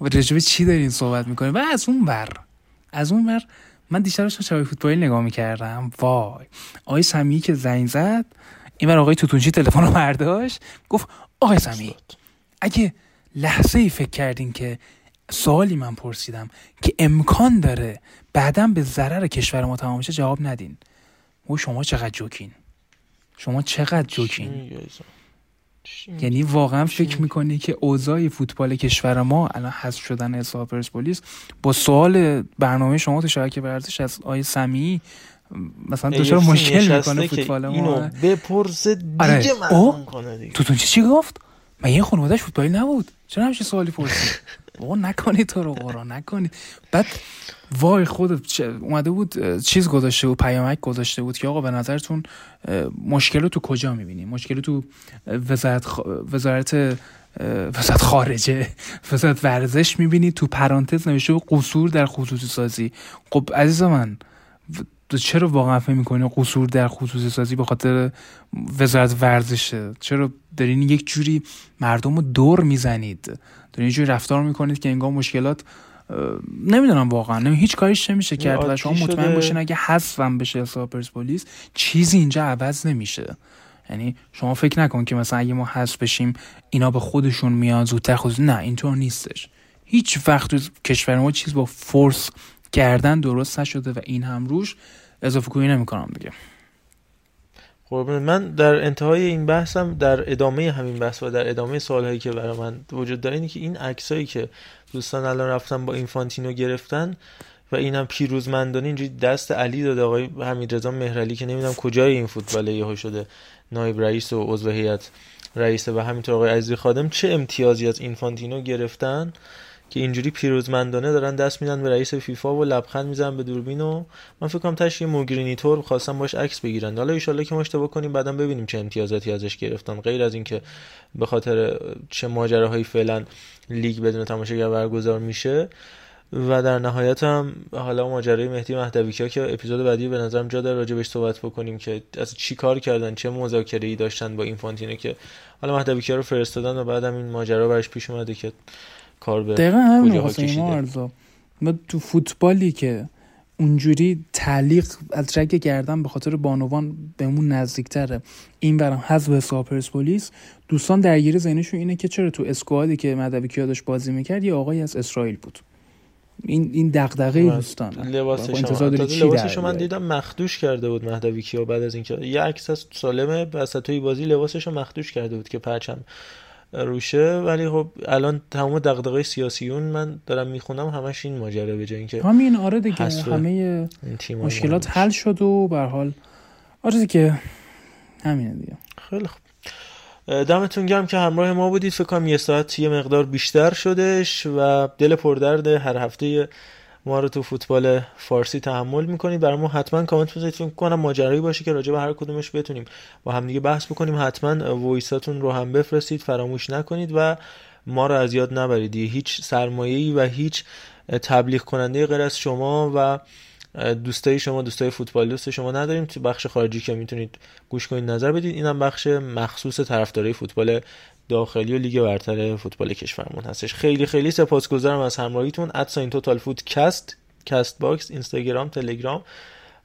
و رجبه چی دارین صحبت می‌کنه و از اون ور از اون ور من دیشب داشتم شبای فوتبال نگاه می‌کردم. وای. آقای سمی که زنگ زد این آقای توتونچی تلفن رو برداشت گفت آقای سمی اگه لحظه ای فکر کردین که سوالی من پرسیدم که امکان داره بعدا به ضرر کشور ما تمام شه جواب ندین. و شما چقدر جوکین. شما چقدر جوکین. یعنی واقعا فکر می‌کنی که اوضاع فوتبال کشور ما الان حذف شدن حساب پرسپولیس با سوال برنامه شما تو شبکه ورزش از آیه سمی مثلا دچار مشکل می‌کنه فوتبال ما.
اینو بپرسه دیگه
آره.
کنه دیگه.
تو چی چی گفت؟ من یه خانوادهش فوتبالی نبود. چرا همچین سوالی پرسید بابا نکنید تو رو قرآن نکنید بعد وای خود اومده بود چیز گذاشته بود پیامک گذاشته بود که آقا به نظرتون مشکل رو تو کجا می‌بینیم مشکل تو وزارت. وزارت وزارت خارجه وزارت ورزش می‌بینید تو پرانتز نوشته قصور در خصوصی سازی. خب عزیز من چرا واقعا فکر می‌کنی قصور در خصوصی سازی به خاطر وزارت ورزشه؟ چرا دارین یک جوری مردم رو دور می‌زنید؟ دارین جوری رفتار می‌کنید که انگار مشکلات نمی‌دونم واقعا. نمی هیچ کاریش نمیشه کرد و شما مطمئن باشین اگه حذفم بشه حساب پرسپولیس چیزی اینجا عوض نمیشه. یعنی شما فکر نکن که مثلا اگه ما حذف بشیم اینا به خودشون میاد زودتر خود نه اینطور نیستش. هیچ وقت تو کشور ما چیز با فورس کردن درست نشده و این هم روش اضافه کنی نمی‌کنم دیگه.
قربون من در انتهای این بحثم در ادامه همین بحث و در ادامه سوالهایی که برای من وجود داره اینه که این عکسایی که دوستان الان رفتن با اینفانتینو گرفتن و اینم پیروزمندانه اینجوری دست علی داده آقای حمیدرضا مهرعلی که نمی‌دونم کجای این فوتبال یهو شده نایب رئیس و عضو هیئت رئیسه و همینطور آقای عزیزی خادم چه امتیازی از اینفانتینو گرفتن؟ که اینجوری پیروزمندانه دارن دست میدن به رئیس فیفا و لبخند می‌زنن به دوربین و من فکر کنم تاش یه موگرینیتور خواستم باش عکس بگیرن. حالا ان که ما اشتباه کنیم بعدم ببینیم چه امتیازاتی ازش گرفتن. غیر از اینکه به خاطر چه ماجراهایی فعلا لیگ بدون تماشاگر برگزار میشه و در نهایت هم حالا ماجرای مهدی مهدوی که اپیزود بعدی به نظرم جا داره راجبش صحبت بکنیم که از چی کار کردن چه مذاکره ای داشتن با اینفانتینو که حالا مهدوی رو فرستادن و بعدم این ماجرا براش پیش اومده که کار به
دقیقا همین ما ما تو فوتبالی که اونجوری تعلیق از رگ گردن به خاطر بانوان بهمون نزدیکتره. این برام حذف حساب پرسپولیس دوستان درگیر ذهنشون اینه که چرا تو اسکوادی که مدوی کیا داشت بازی می‌کرد یه آقای از اسرائیل بود. این این دغدغه دوستان.
لباسش لباسش من دیدم مخدوش کرده بود مهدوی کیا بعد از اینکه یه عکس از سالمه وسطای بازی لباسش رو مخدوش کرده بود که پرچم روشه ولی خب الان تمام دغدغه سیاسیون من دارم می‌خونم همش این ماجرا به جای اینکه
همین آره دیگه همه مشکلات حل شد و به حال آره دیگه همینه دیگه.
خیلی خوب. دمتون گرم که همراه ما بودید. فکر کنم یه ساعت یه مقدار بیشتر شدش و دل پردرد هر هفته ما رو تو فوتبال فارسی تحمل می‌کنید برای ما حتما کامنت بذارید. فکر کنم ماجرایی باشه که راجع به هر کدومش بتونیم با هم دیگه بحث بکنیم. حتما وایساتون رو هم بفرستید فراموش نکنید و ما رو از یاد نبرید. هیچ سرمایه‌ای و هیچ تبلیغ کننده غیر از شما و دوستای شما دوستای فوتبال دوست شما نداریم. تو بخش خارجی که می‌تونید گوش کنید نظر بدید. اینم بخش مخصوص طرفدارای فوتبال داخلی و لیگ برتر فوتبال کشورمون هستش. خیلی خیلی سپاسگزارم از همراهیتون. ادساین توتال فوت کست کست باکس اینستاگرام تلگرام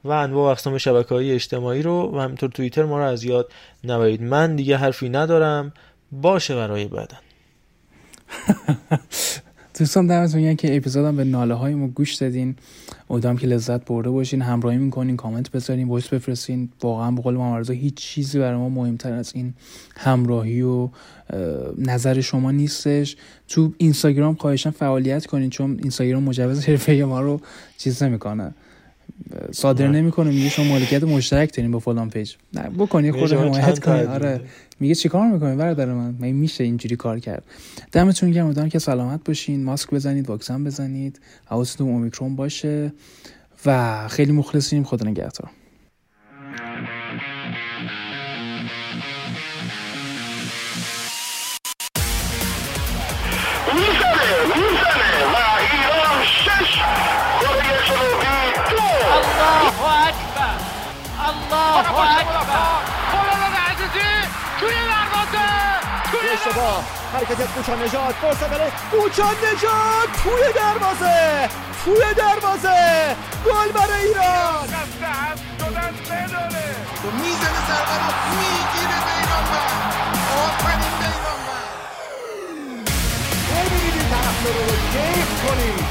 و انواع اقسام شبکه های اجتماعی رو و همینطور توییتر ما رو از یاد نبرید. من دیگه حرفی ندارم. باشه برای بعدن.
دوستان دمتون میگن که اپیزودم به ناله های ما گوش دادین. امیدوارم که لذت برده باشین. همراهی می‌کنین کامنت بذارین voice بفرستین. واقعا به قول ما هیچ چیزی برای ما مهمتر از این همراهی و نظر شما نیستش. تو اینستاگرام خواهشا فعالیت کنین چون اینستاگرام مجوز حرفه ما رو چیز نمی‌کنه. صادر نمی‌کنه. میگه شما مالکیت مشترک دارین با فلان پیج. نه بکنی خود حمایت کنی آره. میگه چیکار می‌کنی برادر من؟ من میشه اینجوری کار کرد؟ دمتون گرم امیدوارم که سلامت باشین. ماسک بزنید واکسن بزنید. حواستون اومیکرون باشه. و خیلی مخلصیم. خدا نگهدار.
و ایران
اشتباه. حرکت کوچا نجات فرصت برای کوچا نجات توی دروازه. توی دروازه. گل برای ایران.
می‌زنه ضربه رو می‌گیره بیرانوند آفرین بیرانوند
ببینید این طرف رو کیف کنید.